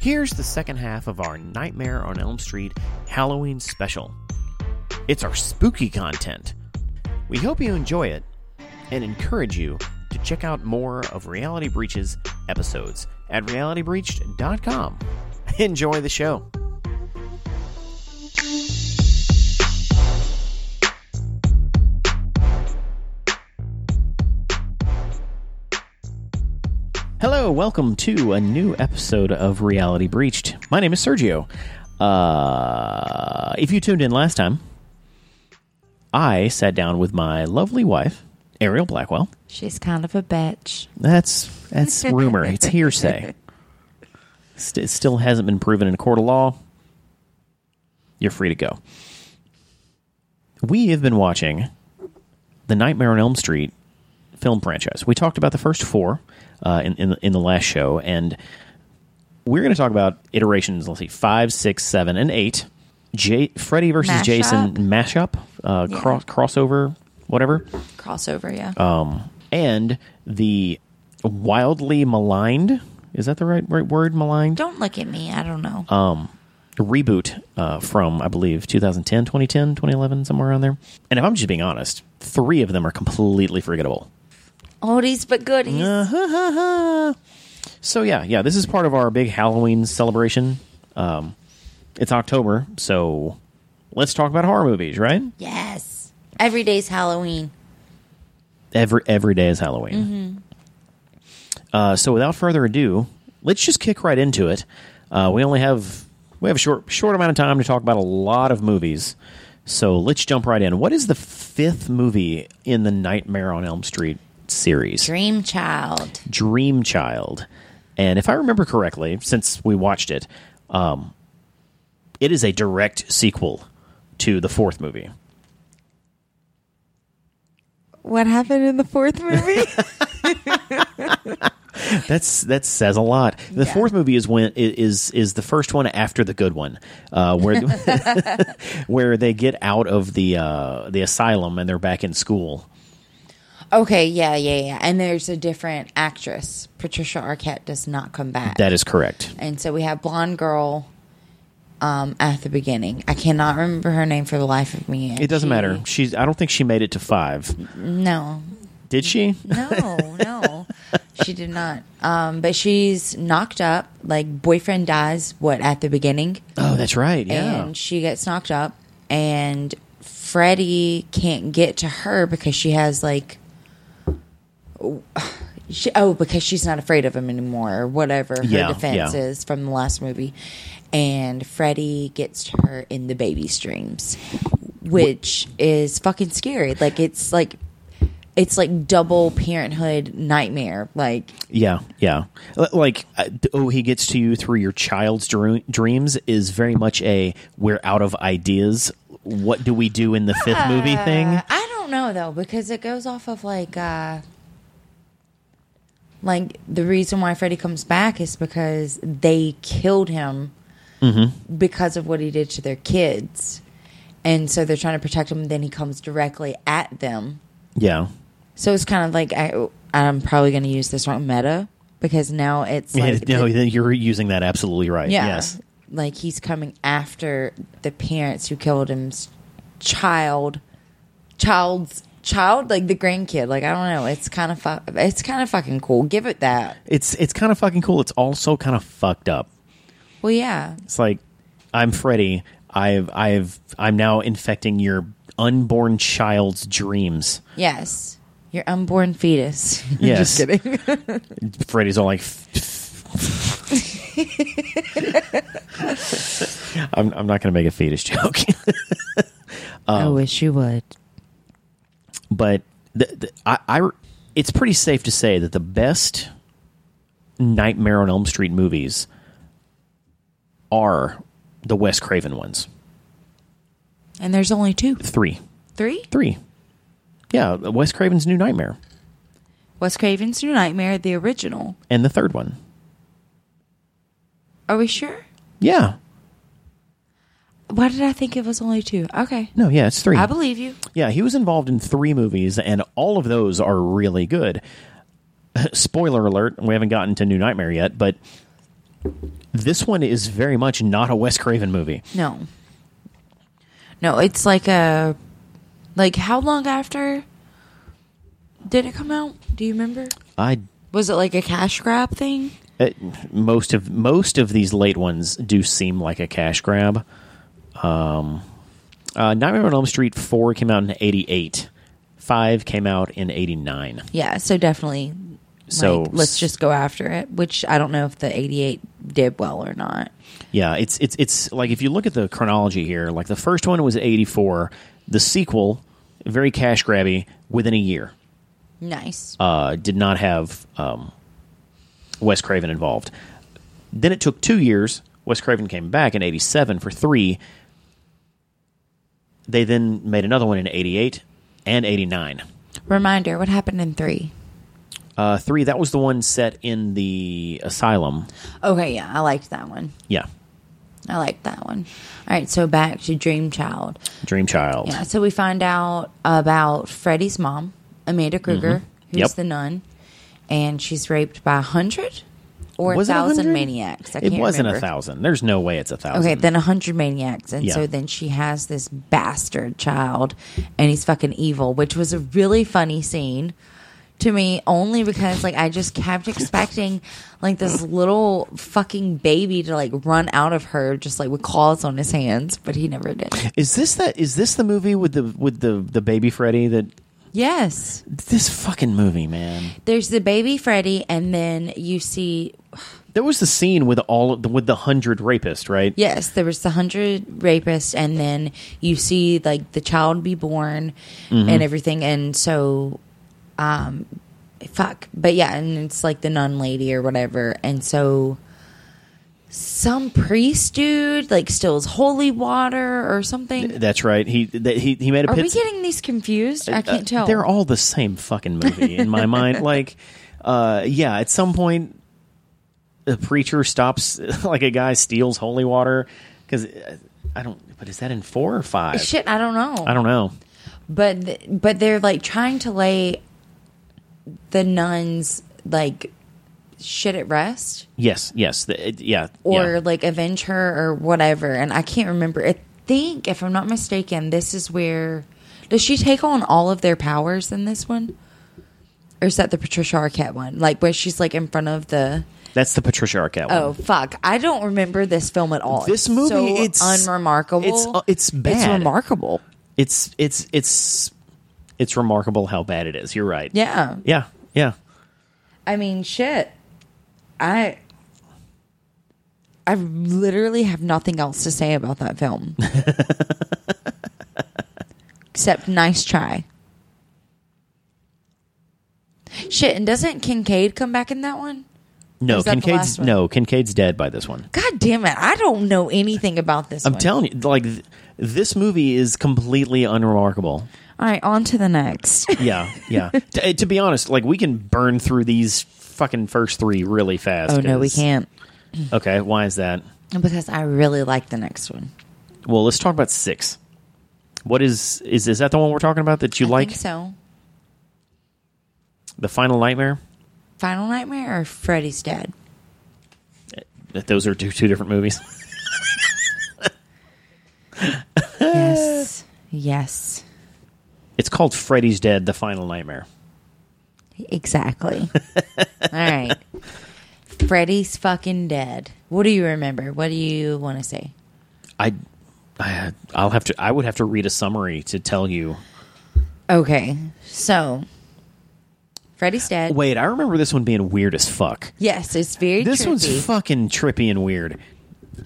Here's the second half of our Nightmare on Elm Street Halloween special. It's our spooky content. We hope you enjoy it and encourage you to check out more of Reality Breach's episodes at realitybreached.com. Enjoy the show. Hello, welcome to a new episode of Reality Breached. My name is Sergio. Uh, if you tuned in last time, I sat down with my lovely wife, Ariel Blackwell. She's kind of a bitch. That's that's rumor. It's hearsay. St- it still hasn't been proven in a court of law. You're free to go. We have been watching the Nightmare on Elm Street film franchise. We talked about the first four uh, in in the, in the last show, and we're going to talk about iterations. Let's see, five, six, seven, and eight. J- Freddy versus? Jason mashup, uh, Yeah. cross crossover, whatever Crossover, yeah. um, and the wildly maligned is that the right, right word maligned don't look at me. I don't know. um, reboot uh, from i believe 2010 2010 2011 somewhere around there and if i'm just being honest three of them are completely forgettable Oldies but goodies. So yeah yeah this is part of our big halloween celebration um, it's october so let's talk about horror movies right Yes. Every day's Halloween. every every day is Halloween. Uh, so without further ado, let's just kick right into it. Uh, we only have we have a short short amount of time to talk about a lot of movies, so let's jump right in. What is the fifth movie in the Nightmare on Elm Street series? Dream Child. Dream Child. And if I remember correctly, since we watched it, um, it is a direct sequel to the fourth movie. What happened in the fourth movie? That's that says a lot. The Yeah. fourth movie is when is is the first one after the good one, uh, where where they get out of the uh, the asylum and they're back in school. Okay, yeah, yeah, yeah. And there's a different actress. Patricia Arquette does not come back. That is correct. and so we have blonde girl um, at the beginning. I cannot remember her name for the life of me. It doesn't She- matter. She's. I don't think she made it to five. No, Did she? no, no. She did not. Um, but she's knocked up. Like boyfriend dies. What at the beginning? Oh, that's right. Yeah. and she gets knocked up and Freddy can't get to her because she has like she, oh because she's not afraid of him anymore or whatever her Yeah, defense yeah. is from the last movie and Freddy gets to her in the baby streams which is fucking scary like it's like it's like double parenthood nightmare like Yeah, yeah. Like, uh, oh, he gets to you through your child's dreams is very much a we're out of ideas. What do we do in the fifth movie thing? Uh, I don't know though because it goes off of like uh like the reason why Freddy comes back is because they killed him Mm-hmm. because of what he did to their kids. And so they're trying to protect him and then he comes directly at them. Yeah. So it's kind of like I I'm probably going to use this wrong meta because now it's like no, the- you're using that absolutely right. yeah. Yes. Like he's coming after the parents who killed him's child, child's child, like the grandkid. Like I don't know. It's kind of fu- it's kind of fucking cool. Give it that. It's it's kind of fucking cool. It's also kind of fucked up. Well, yeah. It's like I'm Freddy. I've I've I'm now infecting your unborn child's dreams. Yes. Your unborn fetus. Yes. Just kidding. Freddy's all like I'm I'm not going to make a fetus joke. I wish you would. But the, the, I, I it's pretty safe to say that the best Nightmare on Elm Street movies are the Wes Craven ones. And there's only two, Three, three. three. Yeah, Wes Craven's New Nightmare, Wes Craven's New Nightmare, the original. and the third one. Are we sure? Yeah, Why did I think it was only two? Okay. no, yeah, it's three. I believe you. Yeah, he was involved in three movies, and all of those are really good. Spoiler alert: we haven't gotten to New Nightmare yet, but This one is very much not a Wes Craven movie. No. No, it's like a like how long after did it come out? Do you remember? I Was it like a cash grab thing? uh, most of most of these late ones do seem like a cash grab. Um, uh, Nightmare on Elm Street four came out in eighty eight. Five came out in eighty nine. Yeah, so definitely So- like, let's just go after it, which I don't know if the 88 did well or not. Yeah, it's it's it's like if you look at the chronology here, like the first one was eighty four, the sequel very cash grabby within a year. Nice. uh, did not have um, Wes Craven involved. Then it took two years. Wes Craven came back in '87 for three. They then made another one in '88 and '89. Reminder, what happened in 3? Uh, three. That was the one set in the asylum. Okay, yeah, I liked that one. Yeah, I liked that one. All right, so back to Dream Child. Dream Child. Yeah, so we find out about Freddy's mom, Amanda Krueger, who's Mm-hmm. Yep. the nun, and she's raped by a hundred or Was a thousand maniacs. I It can't wasn't remember. a thousand. There's no way it's a thousand. Okay, then a hundred maniacs, and Yeah. so then she has this bastard child, and he's fucking evil, which was a really funny scene to me, only because like I just kept expecting like this little fucking baby to like run out of her, just like with claws on his hands, but he never did. Is this that? Is this the movie with the with the the baby Freddy? That Yes, this fucking movie, man. there's the baby Freddy, and then you see There was the scene with all of the, with the hundred rapist, right? Yes, there was the hundred rapists, and then you see like the child be born Mm-hmm. and everything, and so, um, fuck, but yeah, and it's like the nun lady or whatever, and so some priest dude like steals holy water or something. That's right. He that he he made a Are we pit. getting these confused? I can't tell. Uh, They're all the same fucking movie in my mind. Like, uh, yeah, at some point, a preacher stops, like a guy steals holy water because I don't. But is that in four or five? Shit, I don't know. I don't know. but th- but they're like trying to lay the nuns like shit at rest. Yes, yes, the, it- yeah, or yeah. like avenge her or whatever. And I can't remember. I think, if I'm not mistaken, this is where does she take on all of their powers in this one, or is that the Patricia Arquette one? Like where she's like in front of the. That's the Patricia Arquette one. Oh fuck! I don't remember this film at all. This It's movie, so it's- unremarkable. it's- uh, it's It's bad. remarkable. It's it's it's it's remarkable how bad it is. You're right. Yeah. yeah, yeah. I mean, shit. I. I literally have nothing else to say about that film. Except nice try. Shit, and doesn't Kincaid come back in that one? No, that Kincaid's no Kincaid's dead by this one. God damn it. I don't know anything about this I'm one. telling you, like th- this movie is completely unremarkable. All right, on to the next. Yeah, yeah. to, to be honest, like we can burn through these fucking first three really fast. oh, no, we 'cause- can't. Okay, why is that? Because I really like the next one. Well, let's talk about six. What is is is that the one we're talking about that you I like? think so. The Final Nightmare. Final Nightmare or Freddy's Dead? That those are two two different movies. yes. Yes. it's called Freddy's Dead: The Final Nightmare. Exactly. All right. Freddy's fucking dead. What do you remember? What do you want to say? I, I I'll have to. I would have to read a summary to tell you. Okay. So, Freddy's dead. Wait, I remember this one being weird as fuck. Yes, it's very This trippy. one's fucking trippy and weird.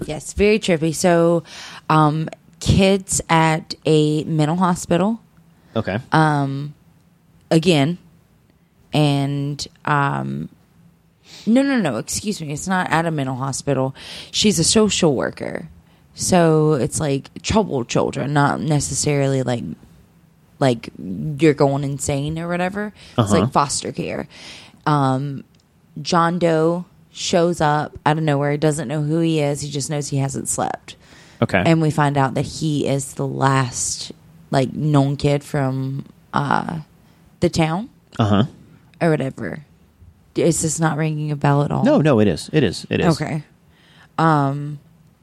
yes, very trippy. So, um, kids at a mental hospital Okay. Um, again, and um, no, no, no. Excuse me. It's not at a mental hospital. She's a social worker, so it's like troubled children, not necessarily like like you're going insane or whatever. It's Uh-huh. like foster care. Um, John Doe shows up out of nowhere. Doesn't know who he is. He just knows he hasn't slept okay. and we find out that he is the last like known kid from uh the town uh huh. Or whatever is this not ringing a bell at all No, no, it is. It is. It is. okay Um,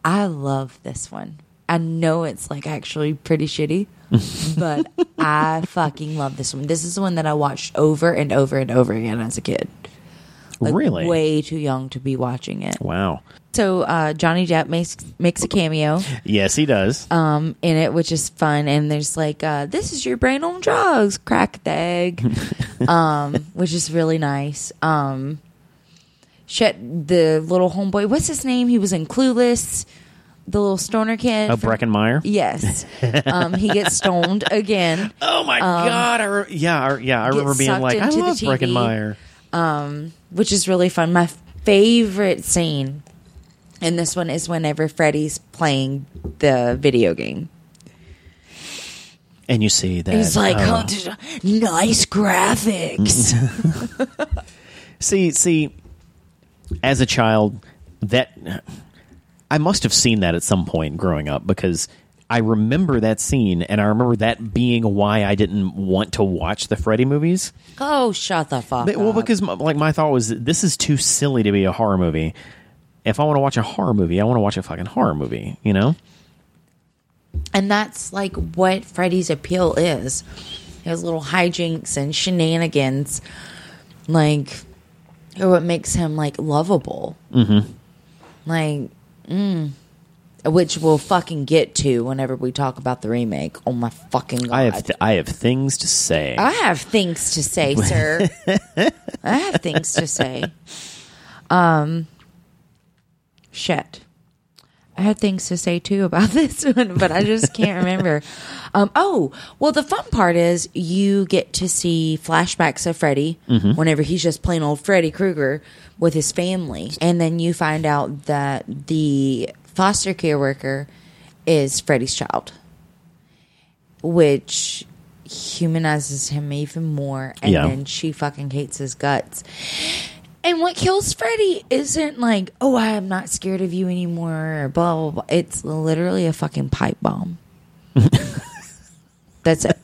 I love this one. I know it's like actually pretty shitty, but I fucking love this one. This is the one that I watched over and over and over again as a kid. Like, really? way too young to be watching it. Wow. So uh, Johnny Depp makes makes a cameo Yes, he does. um, in it, which is fun. And there's like, uh, "This is your brain on drugs, crack the egg," um, which is really nice. Um, Shet, the little homeboy, what's his name? He was in Clueless. The little stoner kid. oh, from- Breckin Meyer. Yes, um, he gets stoned again. Oh my god! I re- yeah, I, yeah. I remember being like, I love TV. Breckin Meyer. Which is really fun. My favorite scene in this one is whenever Freddy's playing the video game. And you see that He's like, uh, "Oh, nice graphics. See, see, as a child, that I must have seen that at some point growing up because I remember that scene, and I remember that being why I didn't want to watch the Freddy movies. oh, shut the fuck But- well, up. because my, like my thought was, this is too silly to be a horror movie. If I want to watch a horror movie, I want to watch a fucking horror movie. You know? and that's like what Freddy's appeal is. His little hijinks and shenanigans, like, are what makes him like lovable. Mm-hmm. Like, mm, which we'll fucking get to whenever we talk about the remake. Oh my fucking god! I have th- I have things to say. I have things to say, sir. I have things to say. Um, shit. I had things to say too about this one, but I just can't remember. Um, oh, well, the fun part is you get to see flashbacks of Freddy whenever he's just plain old Freddy Krueger with his family. And then you find out that the foster care worker is Freddy's child, which humanizes him even more. And Yeah. then she fucking hates his guts. And what kills Freddy isn't like, oh, I am not scared of you anymore, or blah, blah, blah. It's literally a fucking pipe bomb. That's it.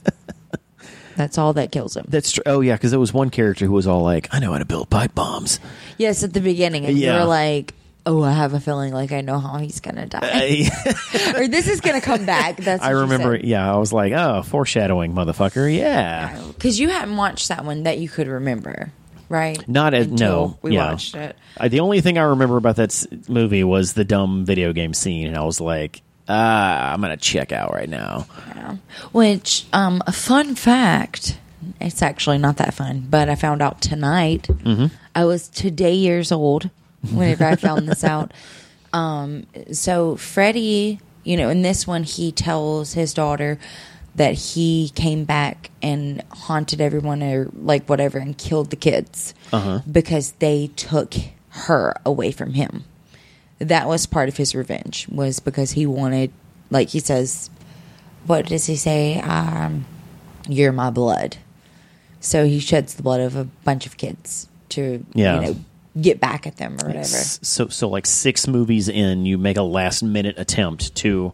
That's all that kills him. That's true. Oh yeah, because there was one character who was all like, "I know how to build pipe bombs." Yes, at the beginning. And Yeah. you're like, oh, I have a feeling like I know how he's going to die. I, or this is going to come back. That's I remember. Yeah, I was like, "Oh, foreshadowing, motherfucker." Yeah. Because you hadn't watched that one that you could remember, right? Not as no. We yeah. watched it. I, the only thing I remember about that s- movie was the dumb video game scene, and I was like, "Ah, I'm gonna check out right now." Yeah. Which, um, a fun fact, it's actually not that fun, but I found out tonight. Mm-hmm. I was today years old whenever I found this out. Um, so Freddy, you know, in this one, he tells his daughter that he came back and haunted everyone or like whatever and killed the kids because they took her away from him that was part of his revenge was because he wanted like he says what does he say um you're my blood so he sheds the blood of a bunch of kids to Yeah. you know get back at them or whatever So, so like six movies in, you make a last minute attempt to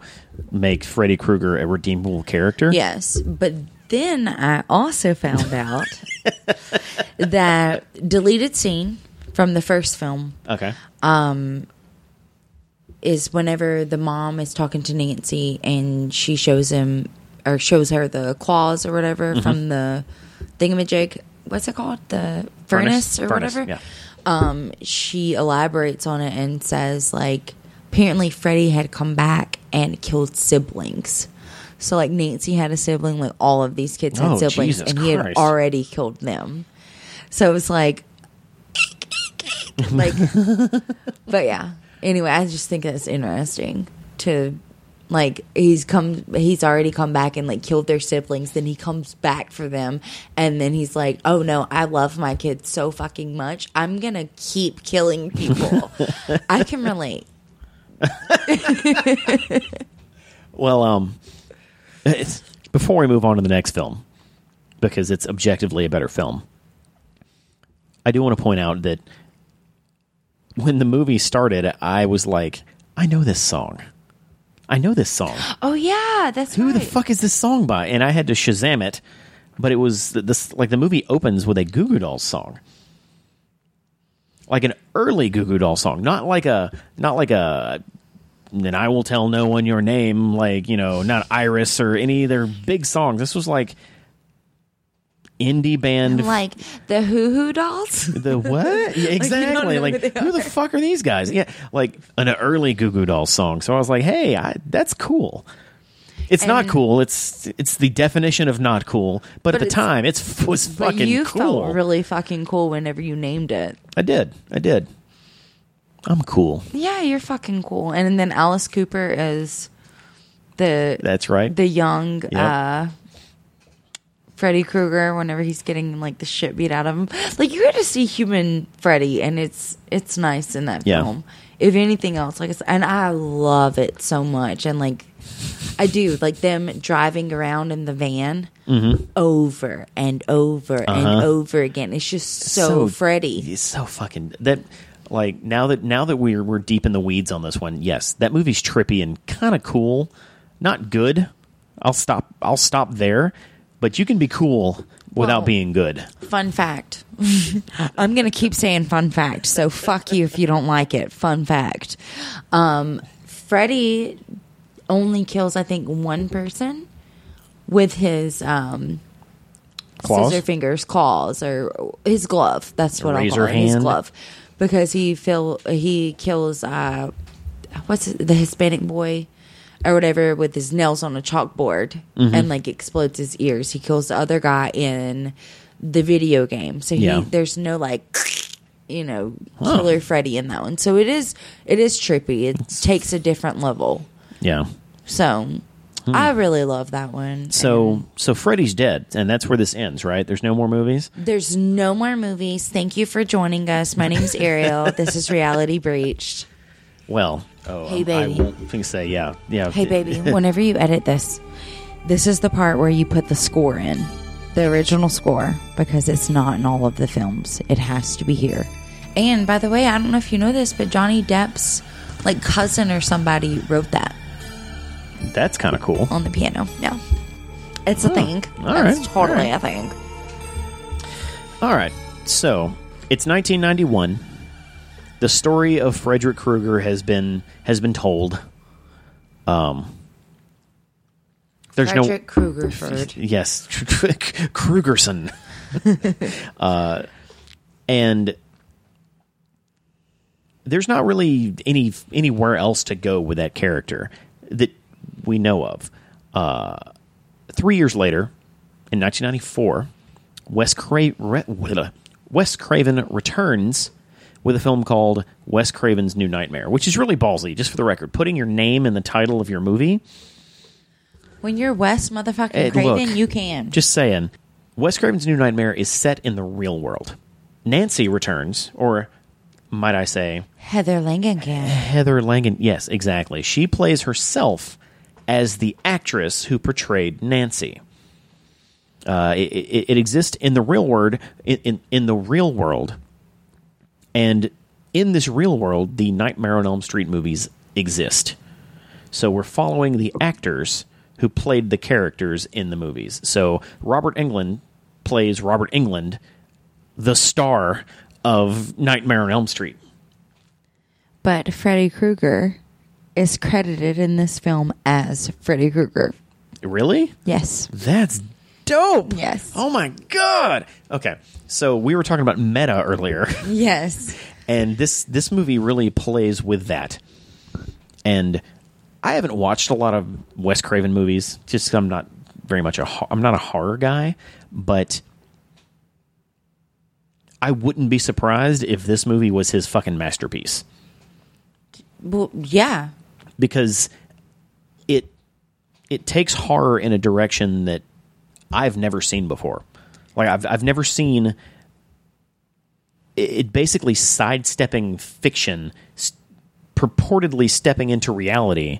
make Freddy Krueger a redeemable character. yes but then i also found out that deleted scene from the first film Okay. is whenever the mom is talking to Nancy and she shows him or shows her the claws or whatever Mm-hmm. from the thingamajig. What's it called? The furnace, or Furnace, whatever. Yeah. Um, she elaborates on it and says like apparently Freddy had come back and killed siblings. So like Nancy had a sibling, like all of these kids had Oh, siblings, Jesus and he had already killed them. So it was like, like, but yeah. Anyway, I just think that's interesting to like he's come he's already come back and like killed their siblings. Then he comes back for them. And then he's like oh no i love my kids so fucking much. I'm gonna keep killing people. I can relate. Well, um, it's, before we move on to the next film, because it's objectively a better film, I do want to point out that when the movie started, I was like, I know this song. I know this song. oh yeah that's Who right the fuck is this song by? And I had to Shazam it, but it was this like the movie opens with a Goo Goo Dolls song. like an early Goo Goo Doll song, not like a not like a and I will tell no one your name, like you know, not Iris or any of their big songs. This was like indie band. Like the Hoo Hoo Dolls. the what? Yeah, exactly. know Like, who the fuck are these guys? Yeah, like an early Goo Goo Dolls song. So I was like, hey, I, that's cool. It's not cool. It's it's the definition of not cool. But, at the it's- time, it's was But fucking you cool. felt really fucking cool whenever you named it. I did. I did. I'm cool. Yeah, you're fucking cool. And then Alice Cooper is the That's right. the young Yep. uh Freddy Krueger whenever he's getting like the shit beat out of him. Like you get to see human Freddy and it's it's nice in that Yeah. film. If anything else, like it's, and I love it so much and like I do like them driving around in the van over and over and Mm-hmm. Uh-huh. over again. It's just so, Freddy. It's so fucking that. Like now that now that we're we're deep in the weeds on this one, yes, that movie's trippy and kind of cool. Not good. I'll stop. I'll stop there. But you can be cool without being good. Fun fact. I'm going to keep saying fun fact. So fuck you if you don't like it. Fun fact. Um, Freddy only kills, I think, one person with his um, Claws? scissor fingers, claws, or his glove. That's what I call it. His glove. Because he feel he kills uh, what's the Hispanic boy or whatever with his nails on a chalkboard Mm-hmm. and like explodes his ears. He kills the other guy in the video game. So he Yeah. there's no like you know killer Freddy in that one. So it is it is trippy. It takes a different level. Yeah. So I really love that one. Hmm. So so Freddy's dead, and that's where this ends, right? There's no more movies. There's no more movies. Thank you for joining us. My name's Ariel. this is Reality Breached. Well, oh, Hey, I baby. won't think say yeah, yeah. Hey, baby, whenever you edit this, this is the part where you put the score in, the original score, because it's not in all of the films. It has to be here. And by the way, I don't know if you know this, but Johnny Depp's like cousin or somebody wrote that That's kind of cool. on the piano. Yeah, it's a thing. all That's right, totally all a thing. All right. So it's 1991. The story of Frederick Krueger has been has been told. Um, there's Frederick no Krugerford. yes Krugerson, uh, and there's not really any anywhere else to go with that character that we know of. Uh, three years later, in 1994, Wes, Cra- Wes Craven returns with a film called Wes Craven's New Nightmare, which is really ballsy. Just for the record, putting your name in the title of your movie. When you're Wes motherfucking Hey, Craven, look, you can. Just saying. Wes Craven's New Nightmare is set in the real world. Nancy returns, or might I say, Heather Langenkamp. Heather Langen. Yes, exactly. She plays herself as the actress who portrayed Nancy. Uh, it, it, it exists in the real world. In, in, in the real world, and in this real world, the Nightmare on Elm Street movies exist. So we're following the actors who played the characters in the movies. So Robert Englund plays Robert Englund, the star of Nightmare on Elm Street. But Freddy Krueger is credited in this film as Freddy Krueger. Really? Yes. That's dope. Yes. Oh my god. Okay. So we were talking about meta earlier, Yes. and this this movie really plays with that. And I haven't watched a lot of Wes Craven movies Just I'm not very much a I'm not a horror guy, but I wouldn't be surprised if this movie was his fucking masterpiece Well, yeah. because it it takes horror in a direction that I've never seen before. Like I've I've never seen it- basically sidestepping fiction, purportedly stepping into reality,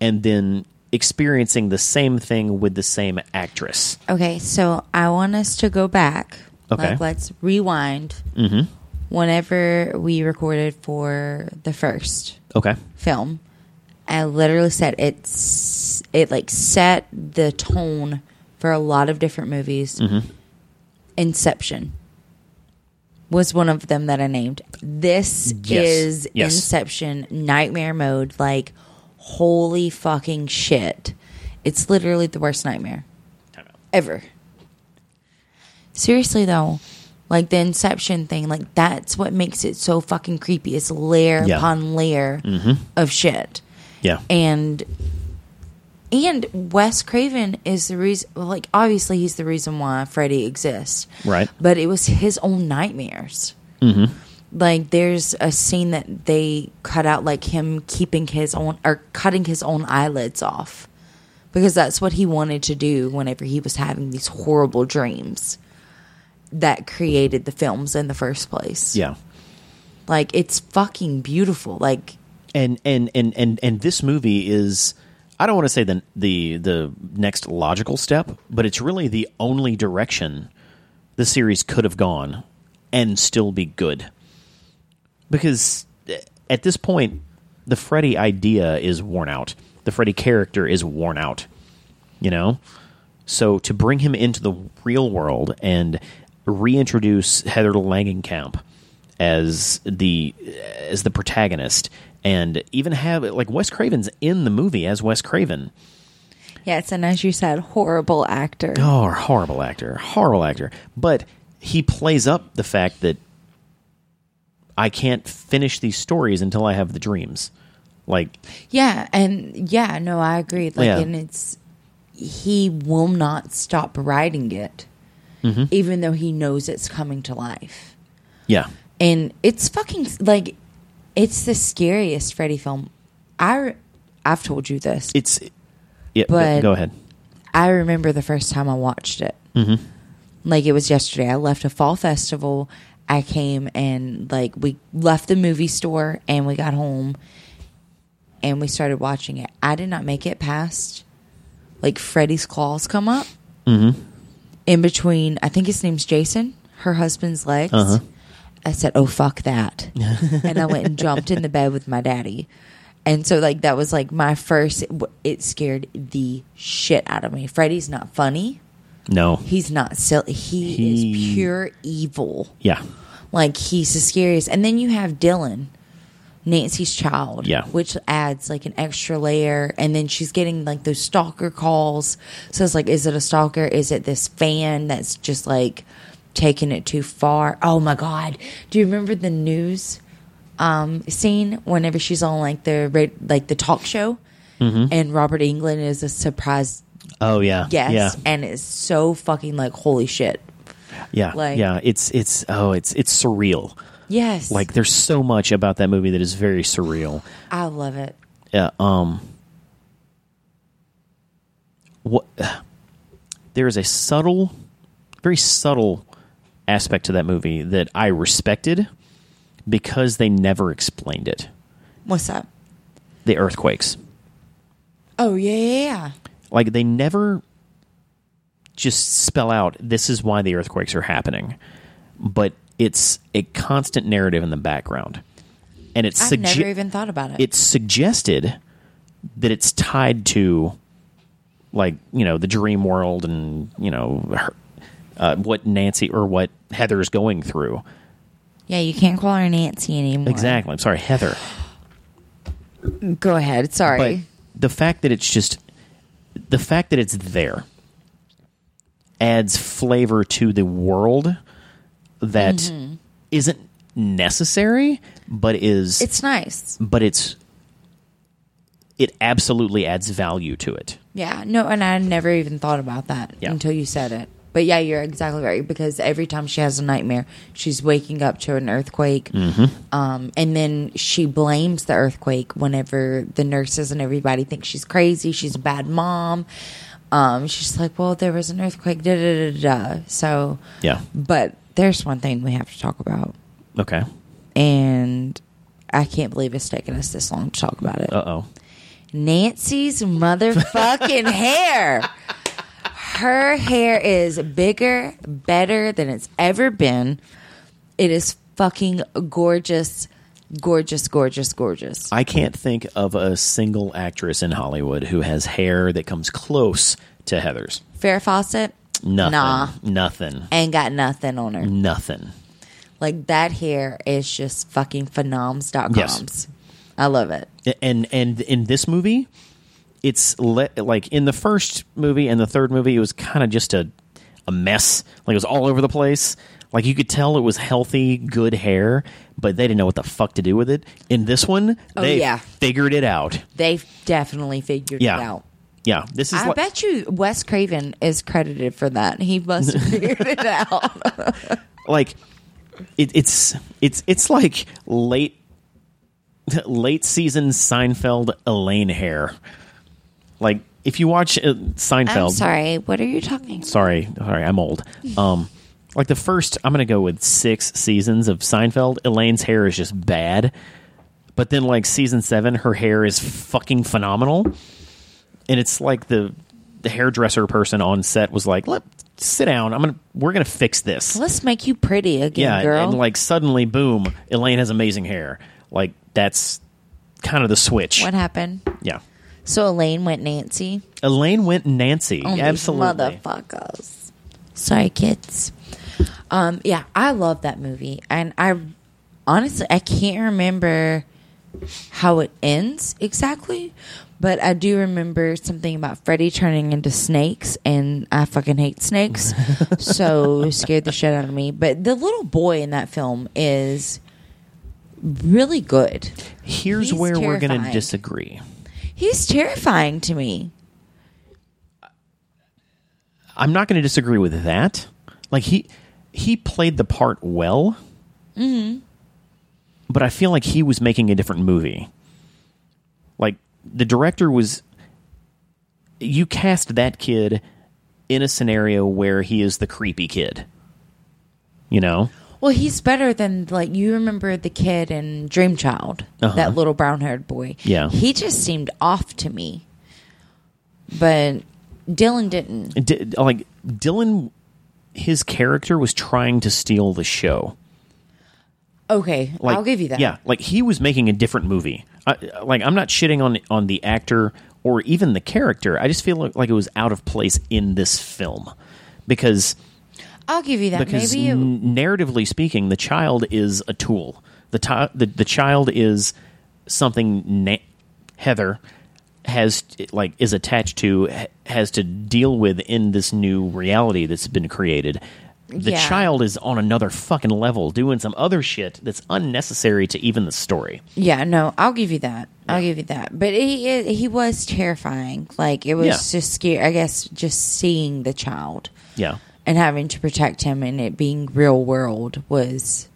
and then experiencing the same thing with the same actress. Okay, so I want us to go back. Okay. Like, let's rewind. Mm-hmm. Whenever we recorded for the first Okay. film, I literally said it's it like set the tone for a lot of different movies. Mm-hmm. Inception. was one of them that I named. This Yes. is Yes. Inception nightmare mode. Like, holy fucking shit. It's literally the worst nightmare ever. Seriously though, like the Inception thing, like that's what makes it so fucking creepy. It's layer Yeah. upon layer of shit. Yeah. And and Wes Craven is the reason like obviously he's the reason why Freddy exists. Right. But it was his own nightmares. Mm-hmm. Like there's a scene that they cut out like him keeping his own or cutting his own eyelids off. Because that's what he wanted to do whenever he was having these horrible dreams that created the films in the first place. yeah. Like it's fucking beautiful. Like and and and and and this movie is I don't want to say the the the next logical step, but it's really the only direction the series could have gone and still be good. Because eh, at this point, the Freddy idea is worn out. The Freddy character is worn out. You know? So to bring him into the real world and reintroduce Heather Langenkamp as the as the protagonist and even have like Wes Craven's in the movie as Wes Craven. Yes, and as you said, horrible actor. Oh, horrible actor, horrible actor. But he plays up the fact that I can't finish these stories until I have the dreams. Like, Yeah, and yeah, no, I agree. Like, Yeah. and it's he will not stop writing it, Mm-hmm. even though he knows it's coming to life. yeah, And it's fucking like it's the scariest Freddy film. I I've told you this. it's yeah. But- go ahead. I remember the first time I watched it. Mm-hmm. Like it was yesterday. I left a fall festival. I came and like we left the movie store and we got home and we started watching it. I did not make it past like Freddy's claws come up Mm-hmm. in between. I think his name's Jason, her husband's legs. Uh-huh. I said, "Oh fuck that," and I went and jumped in the bed with my daddy. And so, like that was like my first. It scared the shit out of me. Freddy's not funny. No. He's not silly. He, He- is pure evil. Yeah. Like he's the scariest. And then you have Dylan, Nancy's child. Yeah. Which adds like an extra layer. And then she's getting like those stalker calls. So it's like, is it a stalker? Is it this fan that's just like taking it too far? Oh my God. Do you remember the news um, scene whenever she's on like the like the talk show? And Robert Englund is a surprise Oh yeah. guest, Yeah. and it's so fucking like holy shit. Yeah. like- yeah. It's it's oh it's it's surreal. Yes, Like there's so much about that movie that is very surreal. I love it. Yeah. Um. What? There is a subtle, very subtle aspect to that movie that I respected because they never explained it. What's that? The earthquakes. Oh yeah, yeah, yeah. Like they never just spell out this is why the earthquakes are happening, but it's a constant narrative in the background, and it's I've sugge- never even thought about it. it's suggested that it's tied to like you know the dream world and you know her, uh, what Nancy or what Heather's going through. yeah, you can't call her Nancy anymore. Exactly. I'm sorry, Heather. Go ahead. But Sorry. the fact that it's just the fact that it's there adds flavor to the world that mm-hmm. not necessary, but is it's nice. but it's it absolutely adds value to it. Yeah. No, and I never even thought about that Yeah. until you said it. But yeah, you're exactly right because every time she has a nightmare, she's waking up to an earthquake, um, and then she blames the earthquake whenever the nurses and everybody think she's crazy. She's a bad mom. Um, she's like, "Well, there was an earthquake." Da da da da. So, Yeah. but there's one thing we have to talk about, Okay. and I can't believe it's taken us this long to talk about it. Uh oh. Nancy's motherfucking hair. Her hair is bigger, better than it's ever been. It is fucking gorgeous, gorgeous, gorgeous, gorgeous. I can't think of a single actress in Hollywood who has hair that comes close to Heather's. Farrah Fawcett, Nothing. Nah. Nothing. ain't got nothing on her. Nothing. Like that hair is just fucking phenoms.coms. Yes. I love it. and and in this movie it's le- like in the first movie and the third movie it was kind of just a a mess like it was all over the place like you could tell it was healthy good hair but they didn't know what the fuck to do with it in this one Oh, they yeah. figured it out They've definitely figured yeah it out. yeah this is I like, bet you Wes Craven is credited for that. He must have figured it out. like it, it's it's it's like late late season Seinfeld Elaine hair. Like if you watch uh, Seinfeld, I'm sorry. What are you talking? sorry, sorry, I'm old. Um, like the first, I'm gonna go with six seasons of Seinfeld. Elaine's hair is just bad, but then like season seven, her hair is fucking phenomenal, and it's like the the hairdresser person on set was like, "Let sit down. I'm gonna we're gonna fix this." Let's make you pretty again, yeah, girl. and like suddenly, boom, Elaine has amazing hair. Like that's kind of the switch. what happened? Yeah, So Elaine went Nancy. Elaine went Nancy. Oh, Absolutely. motherfuckers. Sorry, kids. Um, yeah, I love that movie, and I honestly I can't remember how it ends exactly, but I do remember something about Freddy turning into snakes, and I fucking hate snakes, so scared the shit out of me. But the little boy in that film is really good. Here's He's where we're going to disagree. He's terrifying to me. I'm not going to disagree with that. Like he he played the part well. Mm-hmm. But I feel like he was making a different movie. Like the director was you cast that kid in a scenario where he is the creepy kid. You know? Well, he's better than like you remember the kid in Dream Child, Uh-huh. that little brown haired boy. Yeah. he just seemed off to me, but Dylan didn't. D- like Dylan his character was trying to steal the show. Okay, Like, I'll give you that. Yeah, like he was making a different movie. I, like I'm not shitting on on the actor or even the character. I just feel like, like it was out of place in this film because I'll give you that. because Maybe it, n- narratively speaking, the child is a tool. The ti- the, the child is something na- Heather has like is attached to has to deal with in this new reality that's been created. The Yeah. child is on another fucking level doing some other shit that's unnecessary to even the story. yeah, no, I'll give you that. I'll give you that. But he he was terrifying. Like it was Yeah. just scary. I guess just seeing the child Yeah. And having to protect him and it being real world was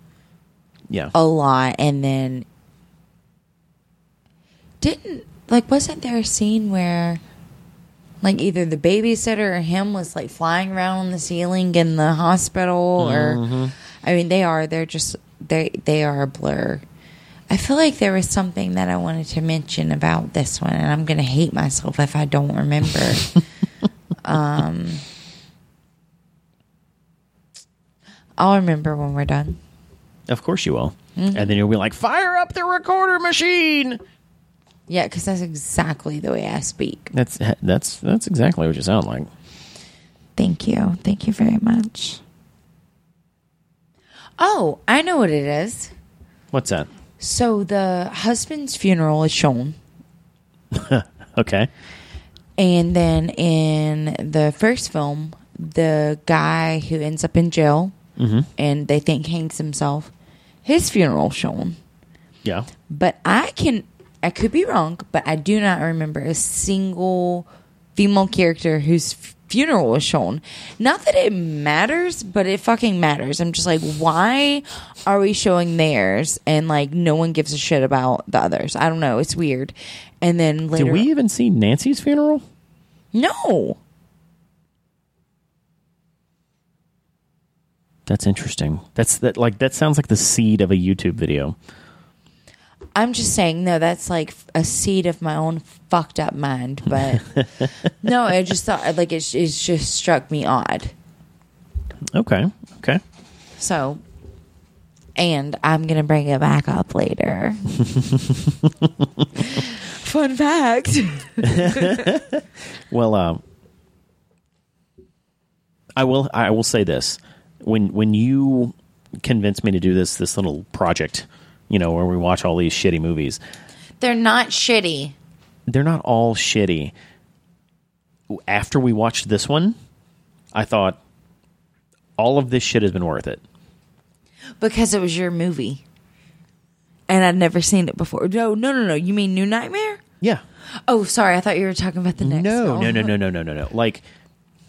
Yeah. a lot and then didn't like wasn't there a scene where like either the babysitter or him was like flying around on the ceiling in the hospital or I mean they are they're just they they are a blur. I feel like there was something that I wanted to mention about this one and I'm going to hate myself if I don't remember. um I'll remember when we're done. Of course you will. Mm-hmm. And then you'll be like, fire up the recorder machine. Yeah, because that's exactly the way I speak. That's that's that's exactly what you sound like. Thank you. Thank you very much. Oh, I know what it is. What's that? So the husband's funeral is shown. Okay. And then in the first film, the guy who ends up in jail Mm-hmm. and they think hangs himself, his funeral shown. Yeah. But I can, I could be wrong, but I do not remember a single female character whose funeral was shown. Not that it matters, but it fucking matters. I'm just like, why are we showing theirs and like no one gives a shit about the others? I don't know. It's weird. And then later, Did we even see Nancy's funeral? no. That's interesting. That's that like that sounds like the seed of a YouTube video. I'm just saying, no, that's like a seed of my own fucked up mind. But no, I just thought like it, it just struck me odd. Okay. Okay. So, and I'm gonna bring it back up later. Fun fact. Well, um, I will. I will say this: when when you convinced me to do this this little project. You know, where we watch all these shitty movies. They're not shitty. They're not all shitty. After we watched this one, I thought all of this shit has been worth it. Because it was your movie. And I'd never seen it before. No, no, no, no. You mean New Nightmare? Yeah. Oh, sorry. I thought you were talking about the next No, no, no, no, no, no, no, no. Like,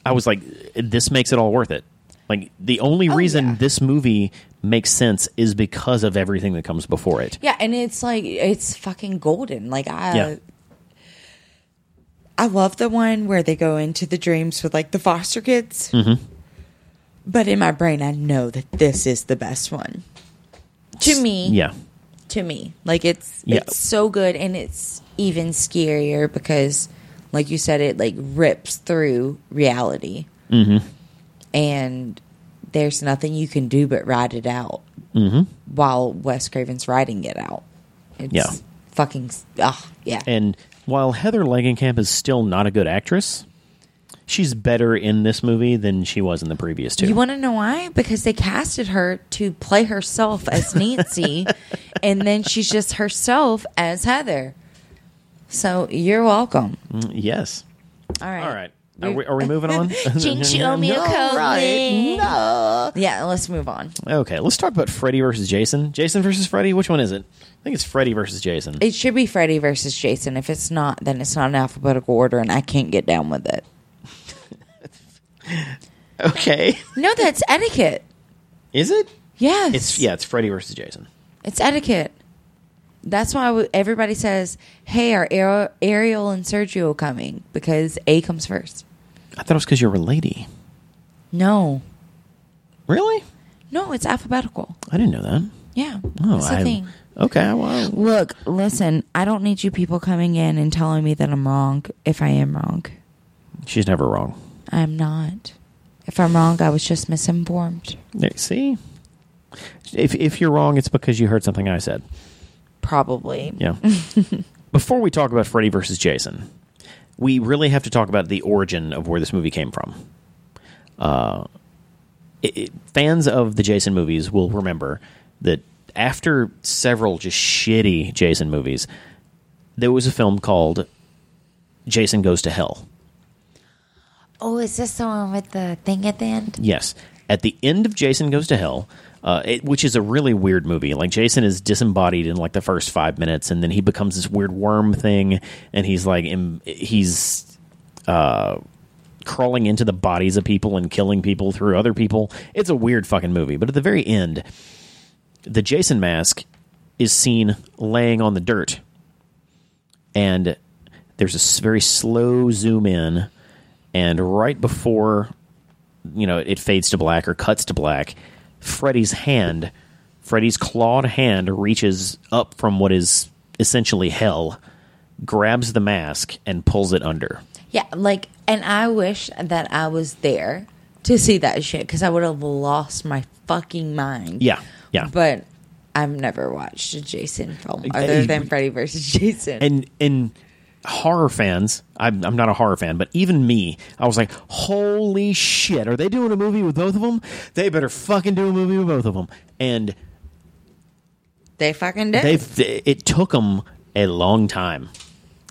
I was like, this makes it all worth it. Like, the only Oh, reason yeah. this movie makes sense is because of everything that comes before it. Yeah, and it's like it's fucking golden. Like I Yeah. I love the one where they go into the dreams with like the foster kids. Mm-hmm. But in my brain I know that this is the best one. To me. Yeah. To me. Like it's Yeah. it's so good and it's even scarier because like you said it like rips through reality. Mm-hmm. And there's nothing you can do but ride it out Mm-hmm. while Wes Craven's riding it out. It's Yeah. fucking ah yeah. And while Heather Langenkamp is still not a good actress, she's better in this movie than she was in the previous two. You want to know why? Because they casted her to play herself as Nancy, and then she's just herself as Heather. So you're welcome. Mm, yes. All right. All right. Are we, are we moving on? Jinx, you owe me a No, right. No. Yeah, let's move on. Okay, let's talk about Freddy versus Jason. Jason versus Freddy. Which one is it? I think it's Freddy versus Jason. It should be Freddy versus Jason. If it's not, then it's not in alphabetical order, and I can't get down with it. Okay. No, that's etiquette. Is it? Yes, It's yeah. It's Freddy versus Jason. It's etiquette. That's why we- everybody says, "Hey, are Ariel, Ariel and Sergio coming?" Because A comes first. I thought it was because you're a lady. No, Really? no, it's alphabetical. I didn't know that. Yeah, Oh, that's the I, thing. Okay. Well, Look, listen. I don't need you people coming in and telling me that I'm wrong. If I am wrong, she's never wrong. I'm not. If I'm wrong, I was just misinformed. There, see, if if you're wrong, it's because you heard something I said. Probably. Yeah. Before we talk about Freddy versus Jason, we really have to talk about the origin of where this movie came from. Uh, it, it- fans of the Jason movies will remember that after several just shitty Jason movies, there was a film called Jason Goes to Hell. Oh, is this the one with the thing at the end? Yes. At the end of Jason Goes to Hell, uh, it, which is a really weird movie. Like Jason is disembodied in like the first five minutes, and then he becomes this weird worm thing, and he's like im- he's uh, crawling into the bodies of people and killing people through other people. It's a weird fucking movie. But at the very end, the Jason mask is seen laying on the dirt, and there's a very slow zoom in, and right before you know it fades to black or cuts to black, Freddy's hand, Freddy's clawed hand, reaches up from what is essentially hell, grabs the mask and pulls it under. Yeah, like, and I wish that I was there to see that shit because I would have lost my fucking mind. Yeah, yeah. But I've never watched a Jason film other than Freddy versus Jason. and and horror fans I'm, I'm not a horror fan but even me i was like holy shit are they doing a movie with both of them they better fucking do a movie with both of them and they fucking did. they've it took them a long time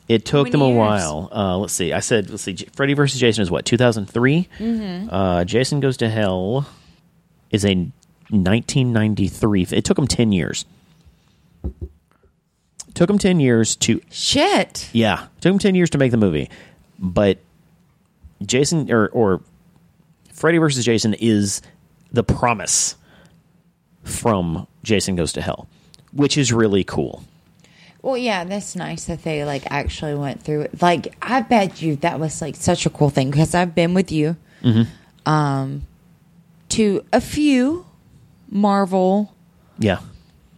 it took many them a years? while uh, let's see i said let's see freddy versus jason is what 2003 Mm-hmm. uh, jason goes to hell is a 1993 it took them 10 years took them 10 years to shit. yeah, took him ten years to make the movie, but Jason or or Freddy versus Jason is the promise from Jason Goes to Hell, which is really cool. Well, yeah, that's nice that they like actually went through it. Like, I bet you that was like such a cool thing because I've been with you, Mm-hmm. um, to a few Marvel Yeah.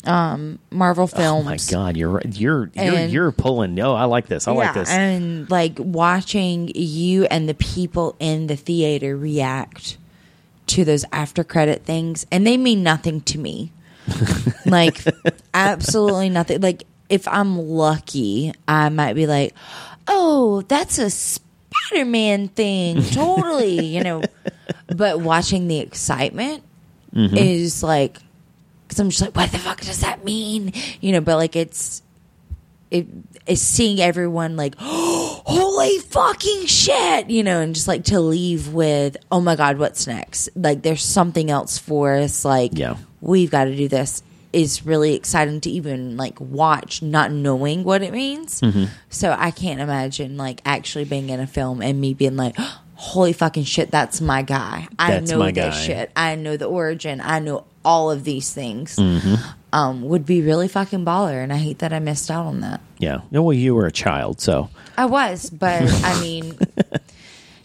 Um, Marvel films. Oh my God, you're right. you're you're And- you're pulling. Oh, I like this. I like this. And like watching you and the people in the theater react to those after credit things, and they mean nothing to me. like absolutely nothing. Like if I'm lucky, I might be like, "Oh, that's a Spider-Man thing." Totally, you know. But watching the excitement mm-hmm. is like because I'm just like, what the fuck does that mean? You know, but like it's it is seeing everyone like, holy fucking shit, you know, and just like to leave with, oh my god, what's next? Like there's something else for us. Like Yeah. we've got to do this. Is really exciting to even like watch, not knowing what it means. Mm-hmm. So I can't imagine like actually being in a film and me being like, holy fucking shit, that's my guy. I That's know this guy. shit. I know the origin. I know all of these things. Mm-hmm. Um, would be really fucking baller, and I hate that I missed out on that. Yeah. No, well, you were a child, so I was, but I mean,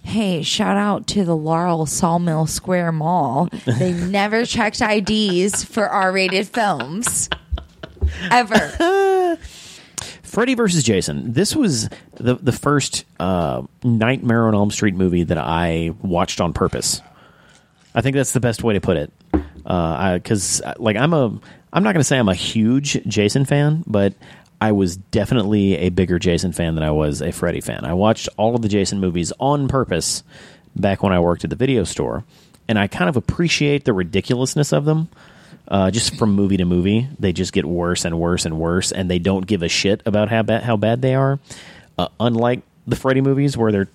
hey, shout out to the Laurel Sawmill Square Mall. They never checked IDs for R-rated films ever. Freddy versus Jason. This was the the first uh, Nightmare on Elm Street movie that I watched on purpose. I think that's the best way to put it. Because like I'm a I'm not going to say I'm a huge Jason fan, but I was definitely a bigger Jason fan than I was a Freddy fan. I watched all of the Jason movies on purpose back when I worked at the video store, and I kind of appreciate the ridiculousness of them. Uh, just from movie to movie, they just get worse and worse and worse, and they don't give a shit about how bad how bad they are. Uh, unlike the Freddy movies, where they're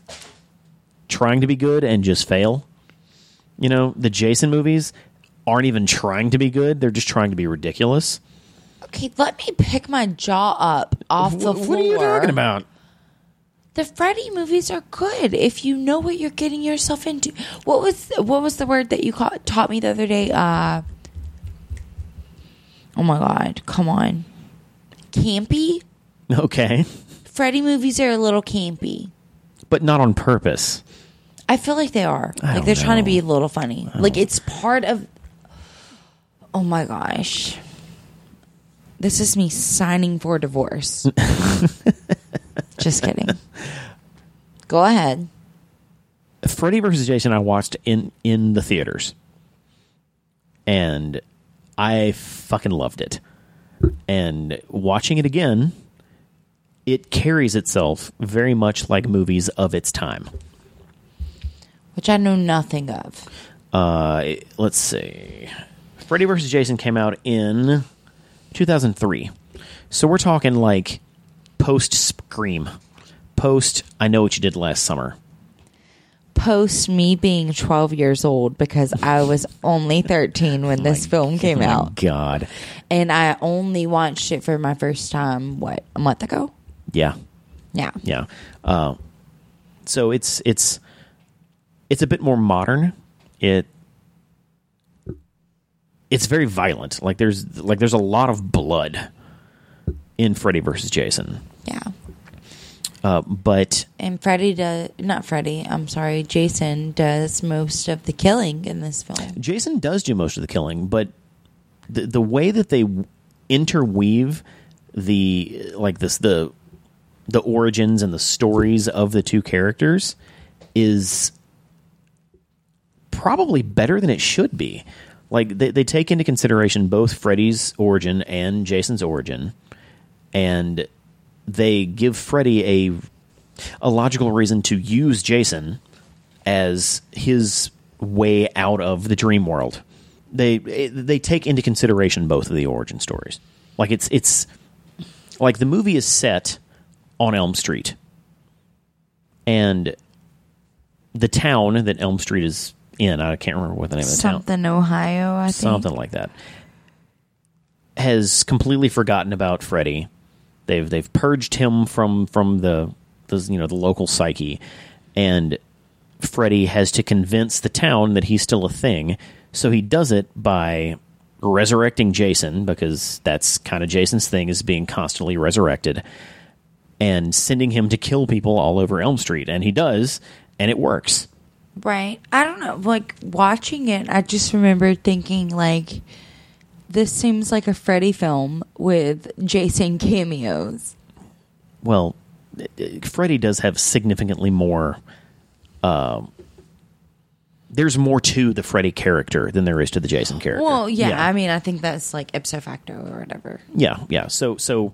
trying to be good and just fail. You know, the Jason movies aren't even trying to be good; they're just trying to be ridiculous. Okay, let me pick my jaw up off the floor. what are you talking about? The Freddy movies are good if you know what you're getting yourself into. What was what was the word that you ca- taught me the other day? Uh, oh my god, come on, campy. Okay, Freddy movies are a little campy. but not on purpose. I feel like they are. I Like they're trying to be a little funny. Like it's part of. Oh my gosh. This is me signing for divorce. Just kidding. Go ahead. Freddy versus Jason I watched in in the theaters. And I fucking loved it. And watching it again, it carries itself very much like movies of its time. Which I know nothing of. Uh, let's see. Freddy vs. Jason came out in 2003. So we're talking like post Scream, post I Know What You Did Last Summer. Post me being 12 years old because I was only 13 when this film came Oh my out. God. And I only watched it for my first time, what, a month ago? Yeah. Yeah. Yeah. Uh, so it's it's it's a bit more modern. It it's very violent. Like there's like there's a lot of blood in Freddy versus Jason. Yeah. Uh, but And Freddy does, not Freddy, I'm sorry, Jason does most of the killing in this film. Jason does do most of the killing, but the the way that they interweave the like this the the origins and the stories of the two characters is probably better than it should be. Like they, they take into consideration both Freddy's origin and Jason's origin, and they give Freddy a a logical reason to use Jason as his way out of the dream world. They they take into consideration both of the origin stories. Like it's it's like the movie is set on Elm Street, and the town that Elm Street is in. I can't remember what the name of the town Something Ohio, I think. something like that has completely forgotten about Freddy. They've they've purged him from from the, the you know the local psyche, and Freddy has to convince the town that he's still a thing. So he does it by resurrecting Jason because that's kind of Jason's thing is being constantly resurrected, and sending him to kill people all over Elm Street, and he does, and it works. Right. I don't know. Like watching it, I just remember thinking like this seems like a Freddy film with Jason cameos. well, Freddy does have significantly more. Uh, there's more to the Freddy character than there is to the Jason character. Well, yeah, I mean, I think that's like ipso facto or whatever. yeah, yeah. So, so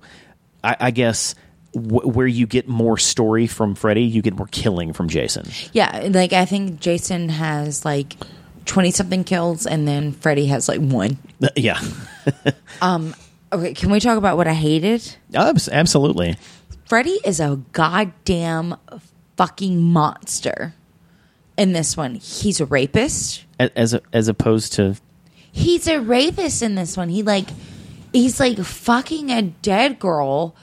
I, I guess w- where you get more story from Freddy, you get more killing from Jason. Yeah, like I think Jason has like twenty something kills, and then Freddy has like one. yeah, um. Okay, can we talk about what I hated? Abs- absolutely. Freddy is a goddamn fucking monster. In this one, he's a rapist. A- As as opposed to He's a rapist in this one. He like he's like fucking a dead girl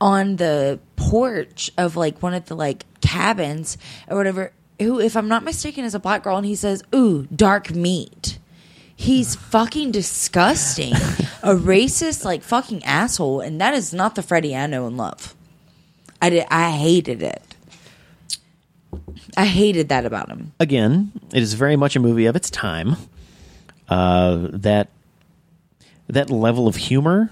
on the porch of like one of the like cabins or whatever. Who, if I'm not mistaken, is a black girl, and he says, "Ooh, dark meat." He's fucking disgusting, a racist like fucking asshole, and that is not the Freddy I know and love. I did. I hated it. I hated that about him. again, it is very much a movie of its time. Uh, that that level of humor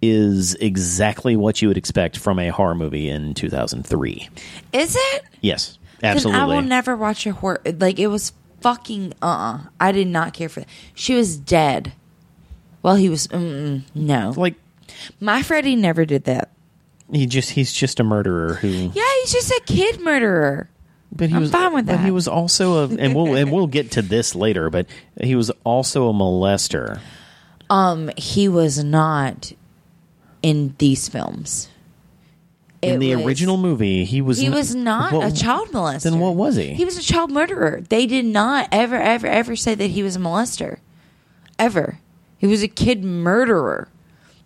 is exactly what you would expect from a horror movie in 2003. Is it? Yes, absolutely. I will never watch a horror. Like it was fucking. Uh. uh I did not care for that. She was dead. Well, he was. No, like my Freddy never did that. he just he's just a murderer who Yeah, he's just a kid murderer. but he I'm was fine with that. but he was also a and we'll and we'll get to this later, but he was also a molester. Um, he was not in these films. In It the was- original movie, he was He n- was not what- a child molester. Then what was he? He was a child murderer. They did not ever, ever, ever say that he was a molester. Ever. He was a kid murderer.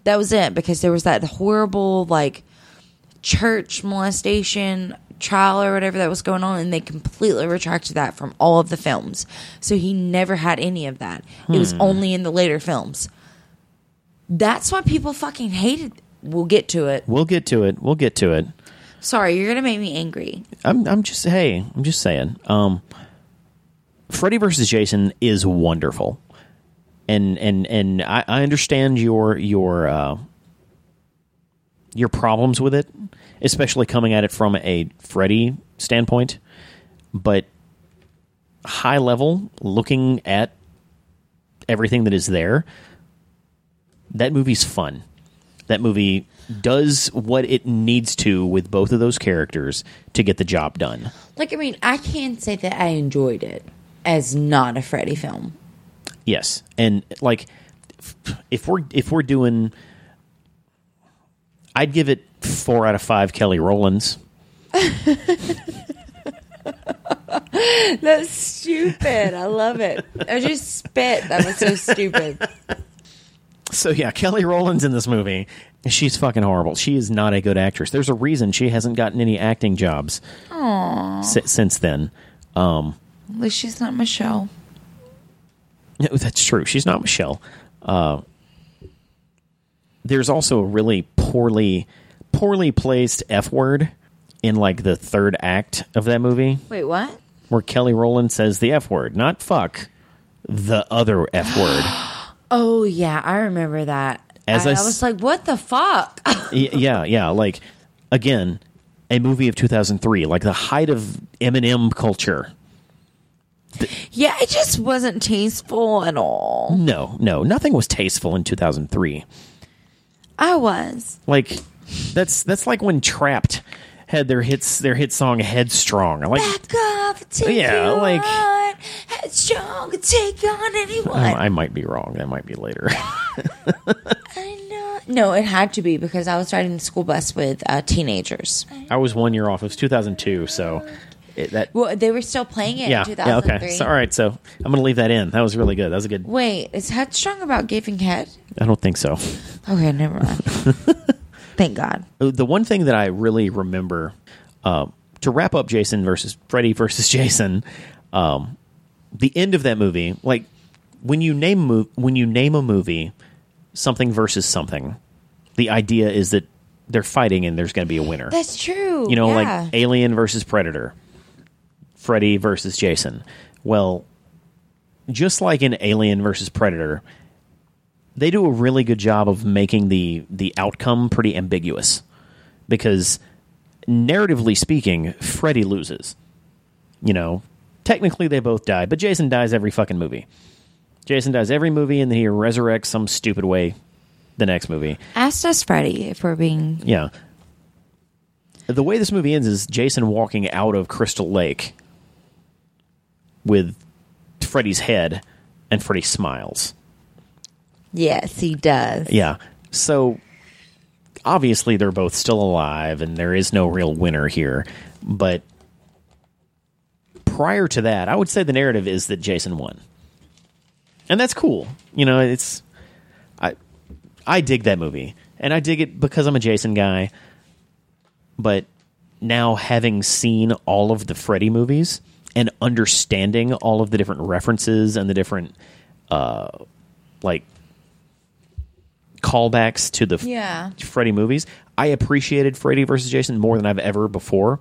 That was it because there was that horrible, like, church molestation trial or whatever that was going on, and they completely retracted that from all of the films. So he never had any of that. It was Hmm. only in the later films. That's why people fucking hated. We'll get to it. We'll get to it. We'll get to it. Sorry, you're gonna make me angry. I'm I'm just hey, I'm just saying. Um Freddy versus Jason is wonderful. And and and I, I understand your your uh your problems with it, especially coming at it from a Freddy standpoint. But high level, looking at everything that is there, that movie's fun. That movie does what it needs to with both of those characters to get the job done. Like, I mean, I can't say that I enjoyed it as not a Freddy film. Yes, and like if we're if we're doing, I'd give it four out of five Kelly Rowlands. That's stupid. I love it. I just spit. That was so stupid. So yeah, Kelly Rowlands in this movie, she's fucking horrible. She is not a good actress. There's a reason she hasn't gotten any acting jobs si- since then. Um, At least she's not Michelle. No, that's true. She's not Michelle. Uh, there's also a really poorly, poorly placed F word in like the third act of that movie, Wait, what? where Kelly Rowland says the F word, not fuck, the other F word. Oh yeah, I remember that. As I, I I s- was like, "What the fuck?" Y- yeah, yeah. Like again, a movie of 2003, like the height of Eminem culture. yeah, it just wasn't tasteful at all. No, no, nothing was tasteful in 2003. I was. Like that's that's like when Trapt had their hits their hit song Headstrong. Like Back off, take Yeah, like- on, headstrong, take on anyone. oh, I might be wrong. That might be later. I know. No, it had to be because I was riding the school bus with uh, teenagers. I was one year off. It was 2002, so it, that Well, they were still playing it yeah in yeah okay. So, all right, so I'm gonna leave that in. That was really good. That was a good. Wait, is Headstrong about giving head? I don't think so. Okay, never mind. Thank God. the one thing that I really remember uh, to wrap up Jason versus Freddy versus Jason, um, the end of that movie, like when you name mov- when you name a movie something versus something, the idea is that they're fighting and there's going to be a winner. That's true. you know, yeah. like Alien versus Predator, Freddy versus Jason. Well, just like in Alien versus Predator, they do a really good job of making the the outcome pretty ambiguous because narratively speaking, Freddy loses. You know, technically they both die, but Jason dies every fucking movie. Jason dies every movie and then he resurrects some stupid way the next movie. Asked us Freddy if we're being. Yeah. The way this movie ends is Jason walking out of Crystal Lake with Freddy's head, and Freddy smiles. Yes, he does. Yeah. So obviously they're both still alive and there is no real winner here. But prior to that, I would say the narrative is that Jason won. And that's cool. You know, it's I I dig that movie. And I dig it because I'm a Jason guy. But now having seen all of the Freddy movies and understanding all of the different references and the different uh like callbacks to the Yeah. Freddy movies. I appreciated Freddy versus Jason more than I've ever before,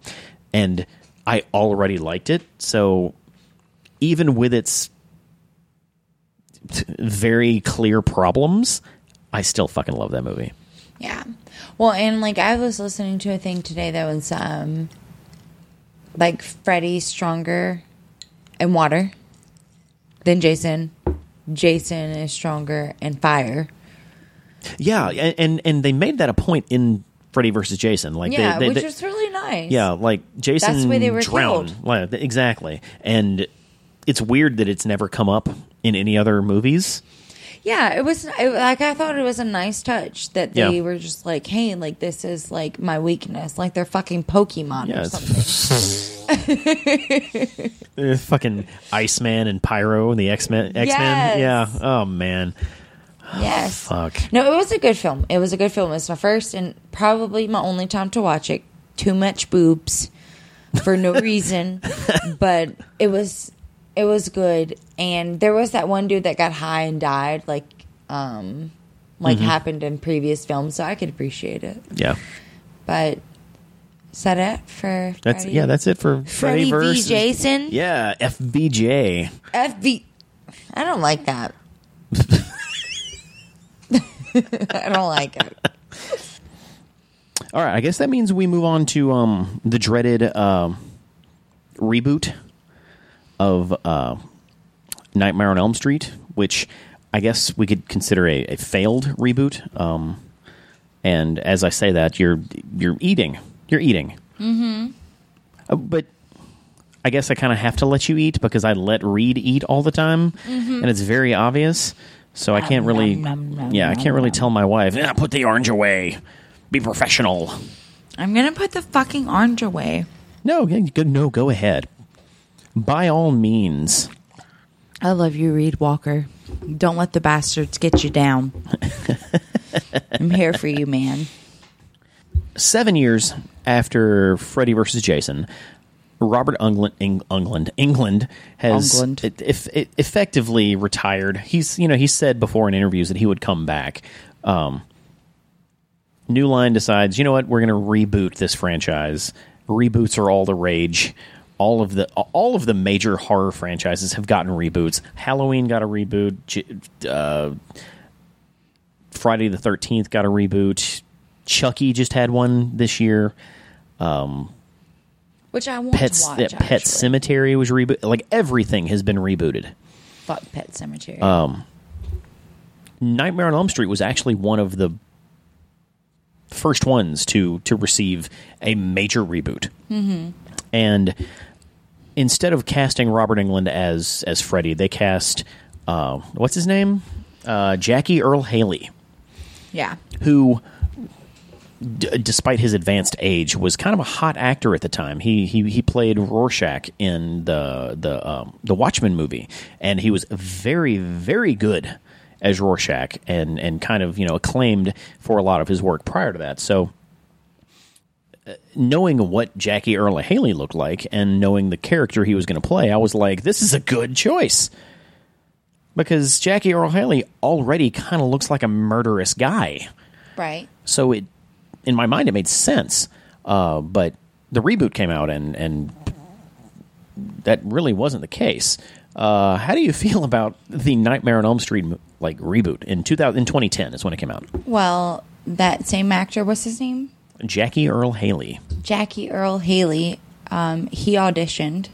and I already liked it. So even with its very clear problems, I still fucking love that movie. Yeah. Well, and like I was listening to a thing today that was um like Freddy's stronger in water than Jason. Jason is stronger in fire. Yeah, and and, and they made that a point in Freddy versus Jason. Like Yeah, they, they, which they- was really nice. Yeah, like Jason That's why they were drowned. killed. Exactly. And it's weird that it's never come up in any other movies. Yeah, it was it, like I thought it was a nice touch that they Yeah. were just like, "Hey, like this is like my weakness, like they're fucking Pokemon Yeah, or it's- something." Uh, fucking Iceman and Pyro and the X Men. X Men. Yes. Yeah. Oh man. yes. Fuck. No, it was a good film. It was a good film. It's my first and probably my only time to watch it. Too much boobs for no reason, but it was it was good. And there was that one dude that got high and died, like um, like Mm-hmm. happened in previous films, so I could appreciate it. Yeah. But is that it for That's Freddy? yeah. That's it for Freddy Freddy v. Jason? Yeah. FBJ. FB. I don't like that. I don't like it. All right. I guess that means we move on to um the dreaded um reboot of uh, Nightmare on Elm Street, which I guess we could consider a, a failed reboot. Um, and as I say that, you're you're eating. You're eating. Mm-hmm. Uh, but I guess I kind of have to let you eat because I let Reed eat all the time, and it's very obvious. So I can't really, nom, nom, yeah, I can't really tell my wife, yeah, put the orange away, be professional. I'm gonna put the fucking orange away. No, go- no, go ahead. By all means. I love you, Reed Walker. Don't let the bastards get you down. I'm here for you, man. Seven years after Freddy versus Jason, Robert Englund, Eng, Englund, Englund has it- if, it effectively retired. He's you know he said before in interviews that he would come back. Um, New Line decides, you know what, we're going to reboot this franchise. Reboots are all the rage. All of the all of the major horror franchises have gotten reboots. Halloween got a reboot. Uh, Friday the Thirteenth got a reboot. Chucky just had one this year. Which I want Pets, to watch. Pet. Cemetery was rebooted. Like everything has been rebooted. Fuck Pet Sematary. Nightmare on Elm Street was actually one of the first ones to to receive a major reboot. Mm-hmm. And instead of casting Robert Englund as as Freddy, they cast uh, what's his name, uh, Jackie Earle Haley, yeah. who. D- despite his advanced age, was kind of a hot actor at the time. He he he played Rorschach in the the um, the Watchmen movie, and he was very very good as Rorschach, and and kind of you know acclaimed for a lot of his work prior to that. So, uh, knowing what Jackie Earle Haley looked like, and knowing the character he was going to play, I was like, this is a good choice because Jackie Earle Haley already kind of looks like a murderous guy. Right. So it, in my mind, it made sense. Uh, but the reboot came out, and and that really wasn't the case. Uh, how do you feel about the Nightmare on Elm Street like reboot in 2000, in 2010 is when it came out? Well, that same actor, what's his name? Jackie Earle Haley. Jackie Earle Haley. Um, he auditioned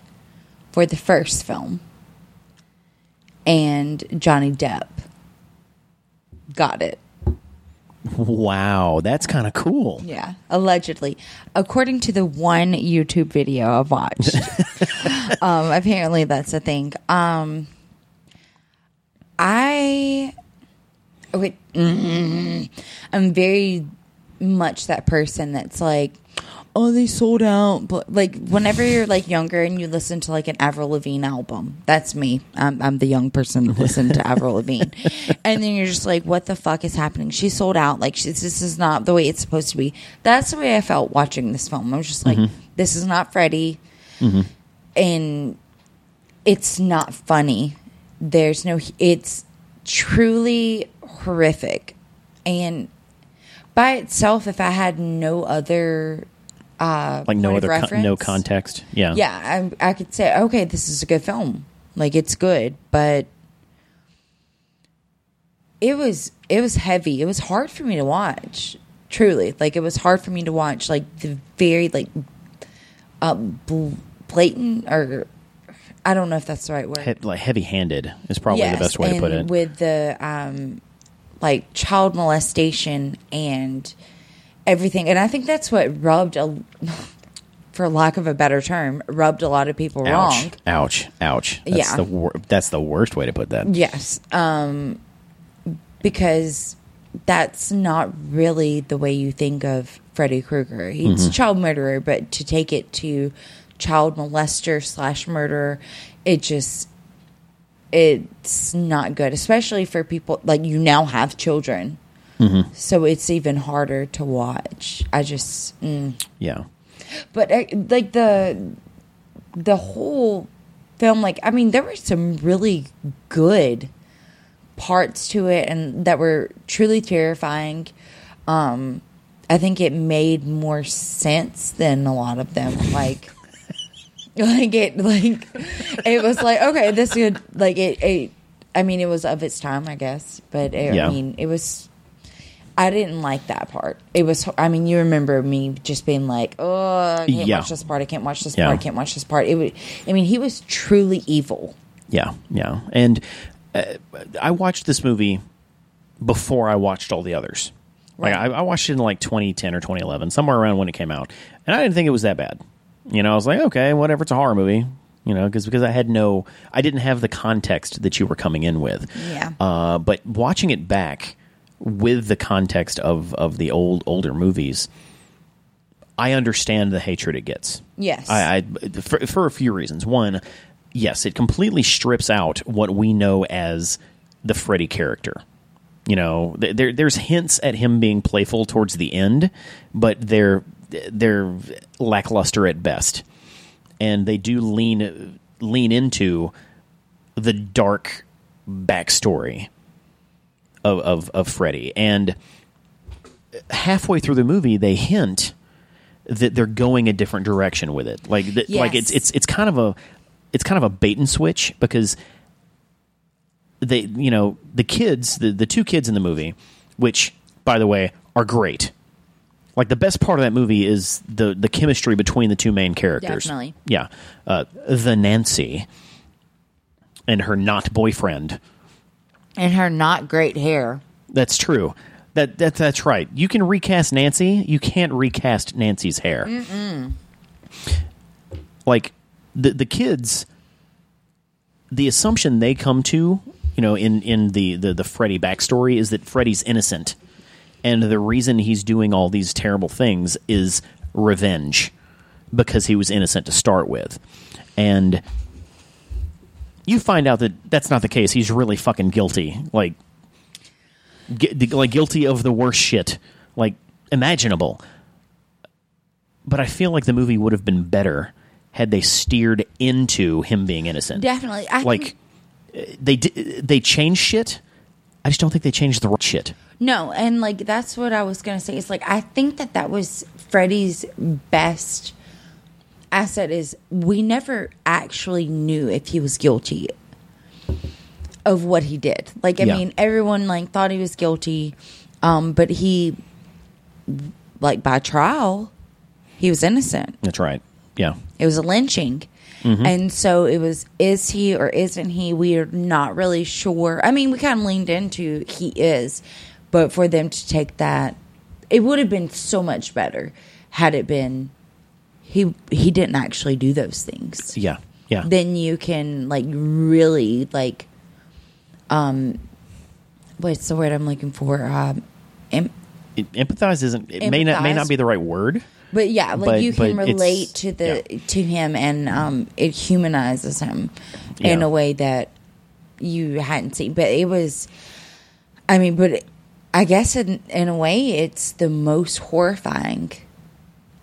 for the first film, and Johnny Depp got it. Wow, that's kind of cool. Yeah, allegedly, according to the one YouTube video I've watched. um, apparently, that's a thing. Um, I, okay, mm, I'm very much that person that's like, oh, they sold out. But like, whenever you're like younger and you listen to like an Avril Lavigne album, that's me. I'm, I'm the young person that listened to Avril Lavigne, and then you're just like, what the fuck is happening? She sold out. Like, she's, this is not the way it's supposed to be. That's the way I felt watching this film. I was just like, mm-hmm. this is not Freddy, mm-hmm. and it's not funny. There's no. It's truly horrific, and by itself, if I had no other uh, Like no other con- no context. Yeah. yeah, I, I could say, okay, this is a good film. Like it's good, but it was it was heavy. It was hard for me to watch. Truly, like it was hard for me to watch. Like the very like uh, bl- blatant or I don't know if that's the right word. He- like heavy-handed is probably the best way to put it. With the um, like child molestation and everything, and I think that's what rubbed a, for lack of a better term, rubbed a lot of people wrong. ouch! Ouch! Ouch! That's Yeah. the wor- that's the worst way to put that. Yes, um, because that's not really the way you think of Freddy Krueger. He's Mm-hmm. a child murderer, but to take it to child molester slash murderer, it just it's not good, especially for people like you now have children. Mm-hmm. So it's even harder to watch. I just, mm. Yeah. but uh, like the the whole film, like I mean, there were some really good parts to it, and that were truly terrifying. Um, I think it made more sense than a lot of them. Like, like it, like it was like okay, this could like it. it I mean, it was of its time, I guess, but it, Yeah. I mean, it was. I didn't like that part. It was. I mean, you remember me just being like, "Oh, I can't Yeah. watch this part. I can't watch this Yeah. part. I can't watch this part." It would. I mean, he was truly evil. Yeah, yeah. And uh, I watched this movie before I watched all the others. Like Right. I, I watched it in like 2010 or 2011, somewhere around when it came out, and I didn't think it was that bad. You know, I was like, okay, whatever. It's a horror movie. You know, because because I had no, I didn't have the context that you were coming in with. Yeah. Uh, but watching it back with the context of of the old older movies, I understand the hatred it gets. Yes. I, I for, for a few reasons. One, yes, it completely strips out what we know as the Freddy character. You know, there there's hints at him being playful towards the end, but they're they're lackluster at best, and they do lean lean into the dark backstory of of, of Freddy. And halfway through the movie, they hint that they're going a different direction with it. Like th- like it's it's it's kind of a it's kind of a bait and switch because they you know the kids the the two kids in the movie, which by the way are great. Like the best part of that movie is the the chemistry between the two main characters. Definitely. Yeah, uh, the Nancy and her not boyfriend. And her not great hair. That's true. That, that that's right. You can recast Nancy. You can't recast Nancy's hair. Like the the kids, the assumption they come to, you know, in in the the the Freddy backstory is that Freddy's innocent, and the reason he's doing all these terrible things is revenge, because he was innocent to start with, and you find out that that's not the case. He's really fucking guilty. Like gu- like guilty of the worst shit like imaginable. But I feel like the movie would have been better had they steered into him being innocent. Definitely. I like they di- they changed shit. I just don't think they changed the right shit. No, and like that's what I was gonna say. It's like I think that that was Freddy's best asset is we never actually knew if he was guilty of what he did. Like I Yeah. mean, everyone like thought he was guilty, um, but he like by trial he was innocent. That's right. Yeah. It was a lynching. Mm-hmm. And so it was, is he or isn't he? We are not really sure. I mean, we kind of leaned into he is, but for them to take that, it would have been so much better had it been he he didn't actually do those things. Yeah. Yeah. Then you can like really like um, what's the word I'm looking for? Um, em- It, empathize isn't. It may not may not be the right word. but yeah, like But- you can relate to the to him, and um, it humanizes him in a way that you hadn't seen. But it was, I mean, but I guess in in a way, it's the most horrifying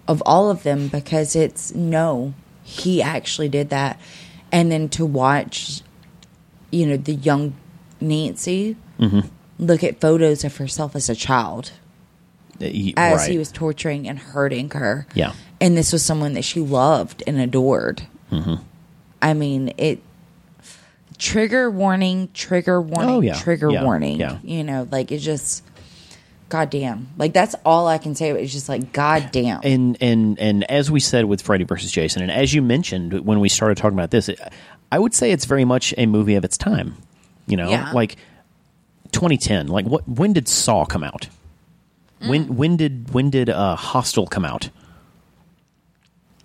of all of them because it's no, he actually did that, and then to watch, you know, the young Nancy Mm-hmm. look at photos of herself as a child Uh, y- as right. he was torturing and hurting her. Yeah. And this was someone that she loved and adored. Mm-hmm. I mean, it trigger warning, trigger warning, Oh, yeah. trigger Yeah. warning. Yeah. You know, like it just goddamn. Like that's all I can say. It's just like goddamn. and and and as we said with Freddy versus Jason, and as you mentioned when we started talking about this, it, I would say it's very much a movie of its time. You know, Yeah. like 2010. Like what? When did Saw come out? Mm. When when did when did uh, Hostel come out?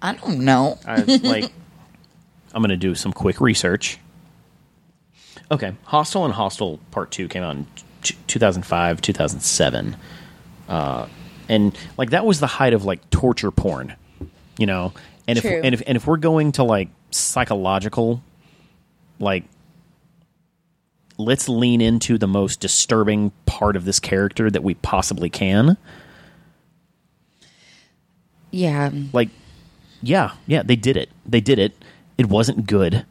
I don't know. I like. I'm going to do some quick research. Okay, Hostel and Hostel Part Two came out in t- 2005, 2007, uh, and like that was the height of like torture porn, you know. And if and if and if we're going to like psychological, like let's lean into the most disturbing part of this character that we possibly can. Yeah. like yeah yeah they did it they did it it wasn't good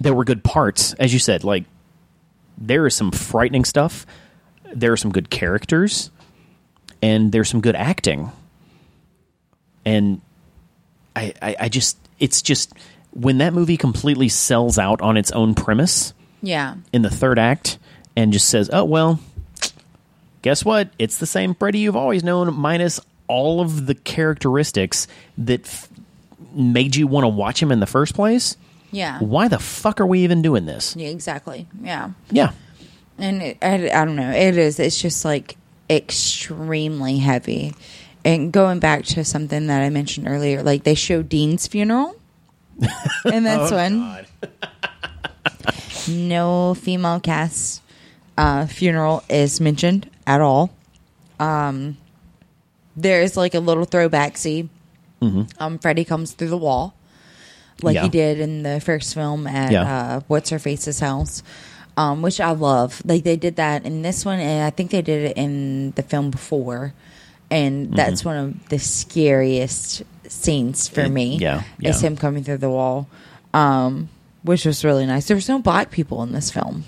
there were good parts as you said like there is some frightening stuff there are some good characters and there's some good acting and I, I i just it's just when that movie completely sells out on its own premise Yeah. in the third act and just says, "Oh well, guess what? It's the same Freddy you've always known, minus all of the characteristics that f- made you want to watch him in the first place." Yeah. Why the fuck are we even doing this? Yeah, exactly. Yeah. Yeah, and it, I, I don't know. It is it's just like extremely heavy. And going back to something that i mentioned earlier like they show dean's funeral. In this when no female cast uh, funeral is mentioned at all. Um, there's like a little throwback scene um, freddy comes through the wall like Yeah. he did in the first film at Yeah. uh, what's her face's house um, which I love. Like they did that in this one, and I think they did it in the film before. And that's Mm-hmm. one of the scariest scenes for It- me. yeah, is him coming through the wall, um, which was really nice. There was no black people in this film,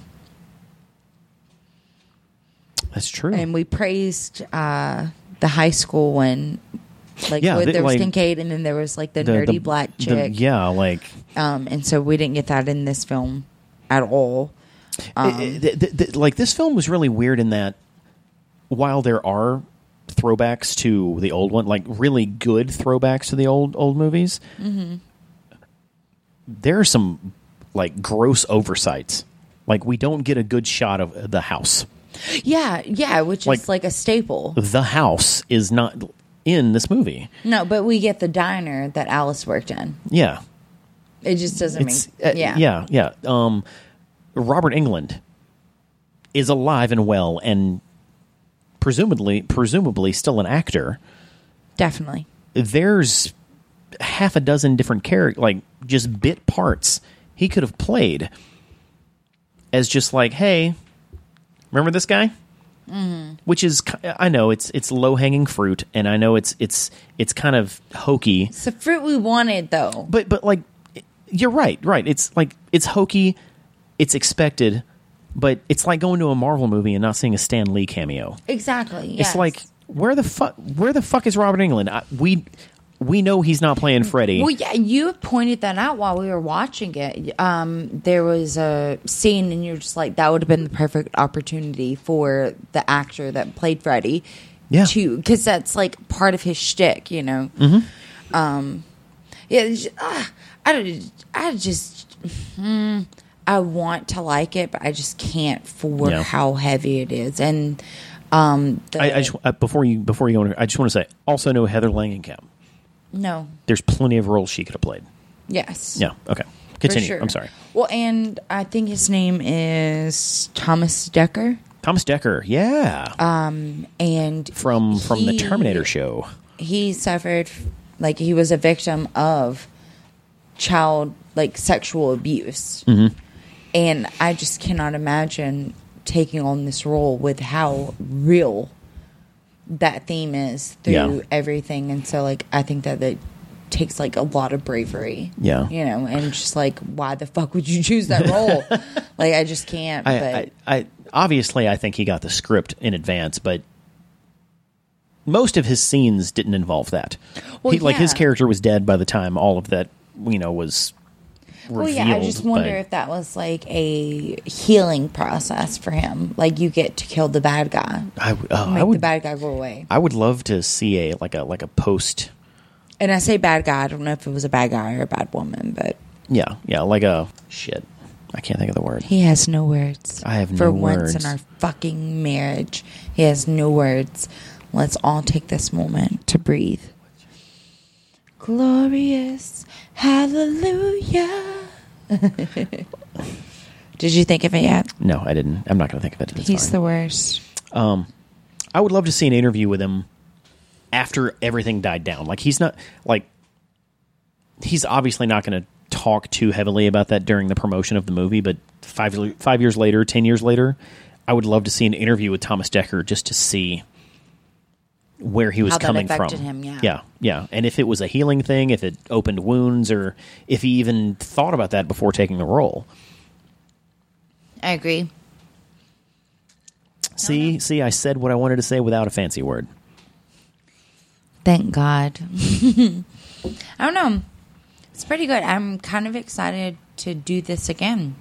that's true. and we praised uh, the high school one. Like Yeah, they- there was like, Kincaid, and then there was like the, The- nerdy the- black the- chick. yeah, like Um, and so we didn't get that in this film at all. Um, it- it- like this film was really weird in that while there are throwbacks to the old one, like really good throwbacks to the old old movies, Mm-hmm. there are some like gross oversights. Like we don't get a good shot of the house. Yeah, yeah, which Like- is like a staple. The house is not in this movie. No, but we get the diner that Alice worked in. Yeah, It just doesn't it's make uh, yeah. yeah, yeah. Um, Robert Englund is alive and well, and presumably presumably still an actor. Definitely. there's half a dozen different character like just bit parts he could have played as just like hey remember this guy mm-hmm. which is i know it's it's low hanging fruit and i know it's it's it's kind of hokey It's the fruit we wanted though. but but like you're right right it's like it's hokey it's expected but it's like going to a marvel movie and not seeing a stan lee cameo Exactly. it's like where the fuck where the fuck is Robert Englund? I, we we know he's not playing Freddy. Well, yeah, you pointed that out while we were watching it. Um, there was a scene, and you're just like, that would have been the perfect opportunity for the actor that played Freddy. Yeah. To because that's like part of his shtick, you know. Mm-hmm. Um, yeah, ah, I don't. I just. hmm, I want to like it, but I just can't for Yeah. how heavy it is, and um, the, I, I just uh, before you before you go, on, I just want to say also know Heather Langenkamp. No, There's plenty of roles she could have played. yes, Yeah. Okay. Continue. sure. I'm sorry. Well, and I think his name is Thomas Dekker. Thomas Dekker. Yeah. Um, And from from the Terminator show. he suffered like he was a victim of child like sexual abuse Mm-hmm. and i just cannot imagine taking on this role with how real that theme is through Yeah. everything and so like i think that it takes like a lot of bravery Yeah. you know and just like why the fuck would you choose that role like i just can't I, but I, I obviously I think he got the script in advance, but most of his scenes didn't involve that. Well, he, like his character was dead by the time all of that you know was. Well, yeah, I just wonder if that was like a healing process for him. Like you get to kill the bad guy, I, w- uh, make I the would bad guy go away. I would love to see a like a like a post. And I say bad guy. I don't know if it was a bad guy or a bad woman, but Yeah, yeah, like a shit. I can't think of the word. he has no words. I have no words. for no once words. in our fucking marriage. He has no words. Let's all take this moment to breathe. Glorious, hallelujah. Did you think of it yet? No, I didn't. I'm not going to think of it. It's He's fine. the worst. Um, I would love to see an interview with him after everything died down. Like he's not like he's obviously not going to talk too heavily about that during the promotion of the movie. But five five years later, ten years later, I would love to see an interview with Thomas Dekker just to see where he was How that coming from. him, yeah. yeah, yeah, and if it was a healing thing, if it opened wounds, or if he even thought about that before taking the role. I agree. See, see, I said what I wanted to say without a fancy word. Thank God. I don't know. It's pretty good. I'm kind of excited to do this again.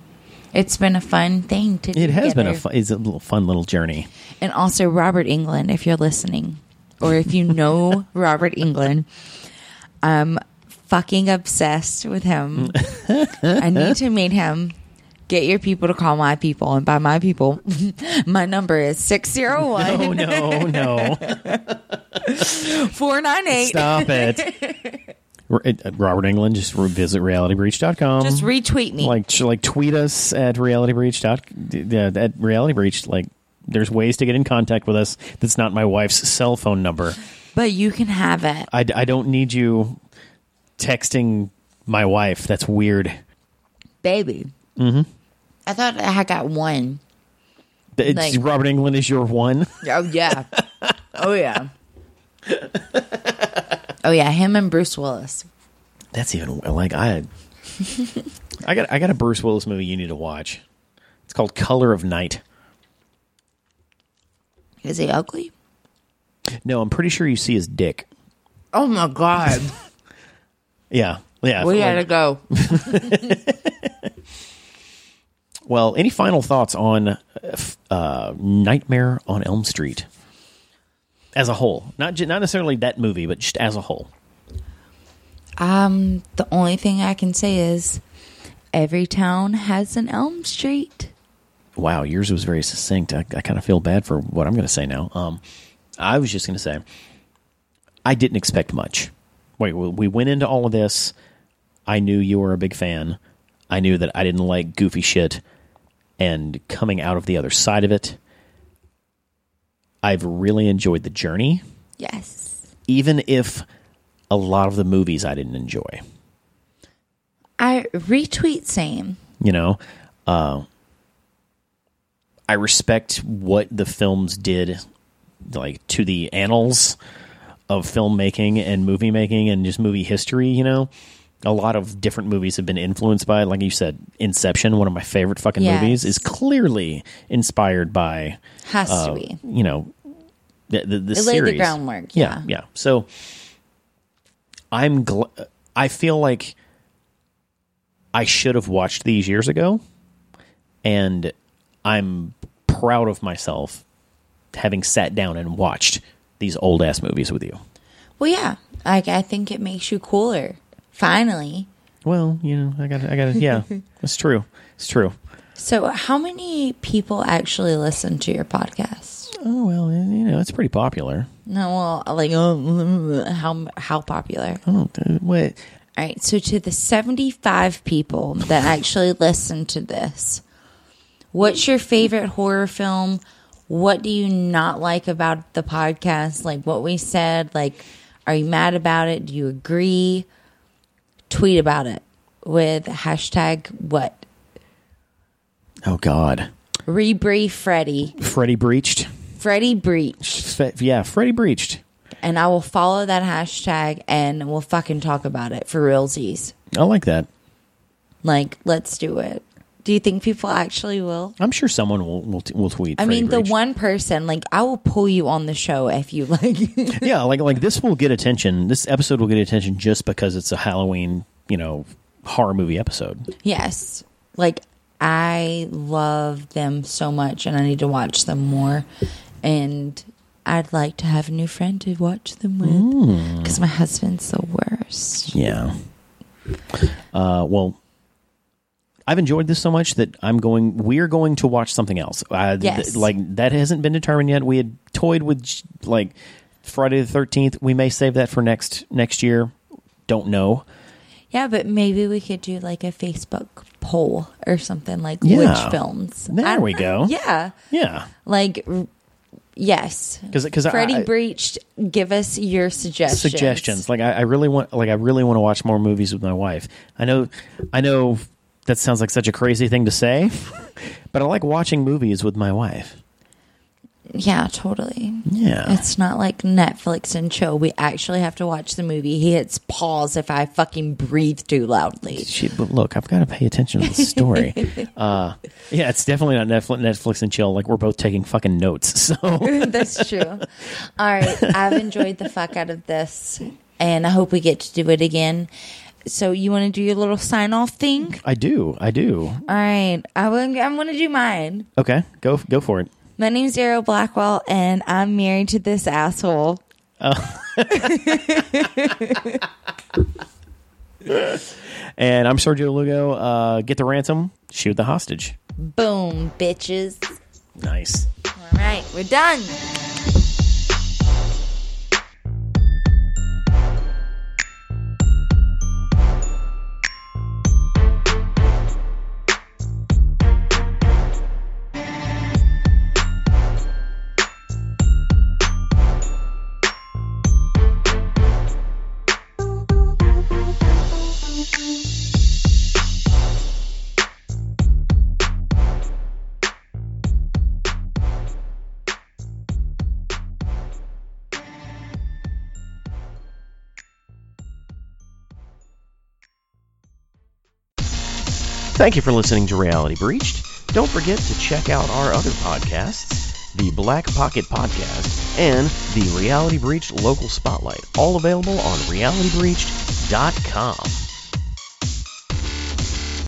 It's been a fun thing to do. It has been a together. fun, it's a little fun little journey. And also, Robert Englund, if you're listening, or if you know Robert Englund, I'm fucking obsessed with him. I need to meet him. Get your people to call my people. And by my people, my number is 601 Oh no, no! 498. Stop it. Uh, Robert Englund, just visit realitybreach.com. Just retweet me. like like tweet us at realitybreach dot yeah, at reality breach. Like there's ways to get in contact with us. That's not my wife's cell phone number. but you can have it. I, I don't need you texting my wife. That's weird. Baby. Mm-hmm. I thought I had got one. It's, Like- Robert Englund is your one. Oh, yeah. oh, yeah. oh, yeah. Him and Bruce Willis. That's even like I. I got I got a Bruce Willis movie you need to watch. It's called Color of Night. Is he ugly? No, I'm pretty sure you see his dick. Oh, my God. Yeah, yeah. we like- gotta go. well, any final thoughts on uh, uh, Nightmare on Elm Street as a whole? Not not necessarily that movie, but just as a whole. Um, the only thing I can say is every town has an Elm Street. Wow, yours was very succinct. I, I kind of feel bad for what I'm going to say now. Um, I was just going to say I didn't expect much. Wait, we we went into all of this. I knew you were a big fan. I knew that I didn't like goofy shit, and coming out of the other side of it, I've really enjoyed the journey. Yes. even if a lot of the movies I didn't enjoy. I retweet same. You know, uh, I respect what the films did, like to the annals of filmmaking and movie making and just movie history. You know, a lot of different movies have been influenced by, like you said, Inception. One of my favorite fucking Yes. movies is clearly inspired by Has uh, to be. you know the the, the It laid the groundwork, Yeah, yeah. yeah. So I'm gl- I feel like I should have watched these years ago, and I'm proud of myself having sat down and watched these old ass movies with you. Well, yeah. Like I think it makes you cooler. Finally. Well, you know, I got, I got, yeah, it's true, it's true. So, how many people actually listen to your podcast? Oh well, you know, it's pretty popular. No, well, like um, how how popular? Oh, dude, what? All right, so to the 75 people that actually listen to this, what's your favorite horror film? What do you not like about the podcast? Like what we said? Like, are you mad about it? Do you agree? Tweet about it with hashtag what? Oh God, Rebrief Freddy. Freddy breached. Freddy breached. Yeah, Freddy breached. And I will follow that hashtag and we'll fucking talk about it for realsies. I like that. Like, let's do it. Do you think people actually will? I'm sure someone will will, t- will tweet. I mean, the one person, like, I will pull you on the show if you like. yeah, like like this will get attention. This episode will get attention just because it's a Halloween, you know, horror movie episode. yes. Like, I love them so much and I need to watch them more. And I'd like to have a new friend to watch them with because my husband's the worst. Yeah. Uh, well, I've enjoyed this so much that I'm going. We're going to watch something else. Uh, th- Yes. like that hasn't been determined yet. We had toyed with like Friday the Thirteenth. We may save that for next next year. Don't know. Yeah, but maybe we could do like a Facebook poll or something like Yeah. which films. There we know. go. Yeah. Yeah, Like, yes. because because Freddy I, breached. Give us your suggestions. suggestions. Like I, I really want, like I really want to watch more movies with my wife. I know, I know that sounds like such a crazy thing to say, but I like watching movies with my wife. Yeah, totally. Yeah, It's not like Netflix and chill. We actually have to watch the movie. He hits pause if I fucking breathe too loudly. She, but look, I've got to pay attention to the story. uh, yeah, it's definitely not Netflix, Netflix and chill. Like we're both taking fucking notes. So That's true. All right. I've enjoyed the fuck out of this, and I hope we get to do it again. So, you want to do your little sign off thing? I do, I do. All right. I will, I'm going to do mine. Okay, go go for it. My name's Zero Blackwell, and I'm married to this asshole. And I'm Sergio Lugo. Uh, get the ransom, shoot the hostage. Boom, bitches. Nice. All right. We're done. Thank you for listening to Reality Breached. Don't forget to check out our other podcasts, the Black Pocket Podcast and the Reality Breached Local Spotlight, all available on realitybreached.com.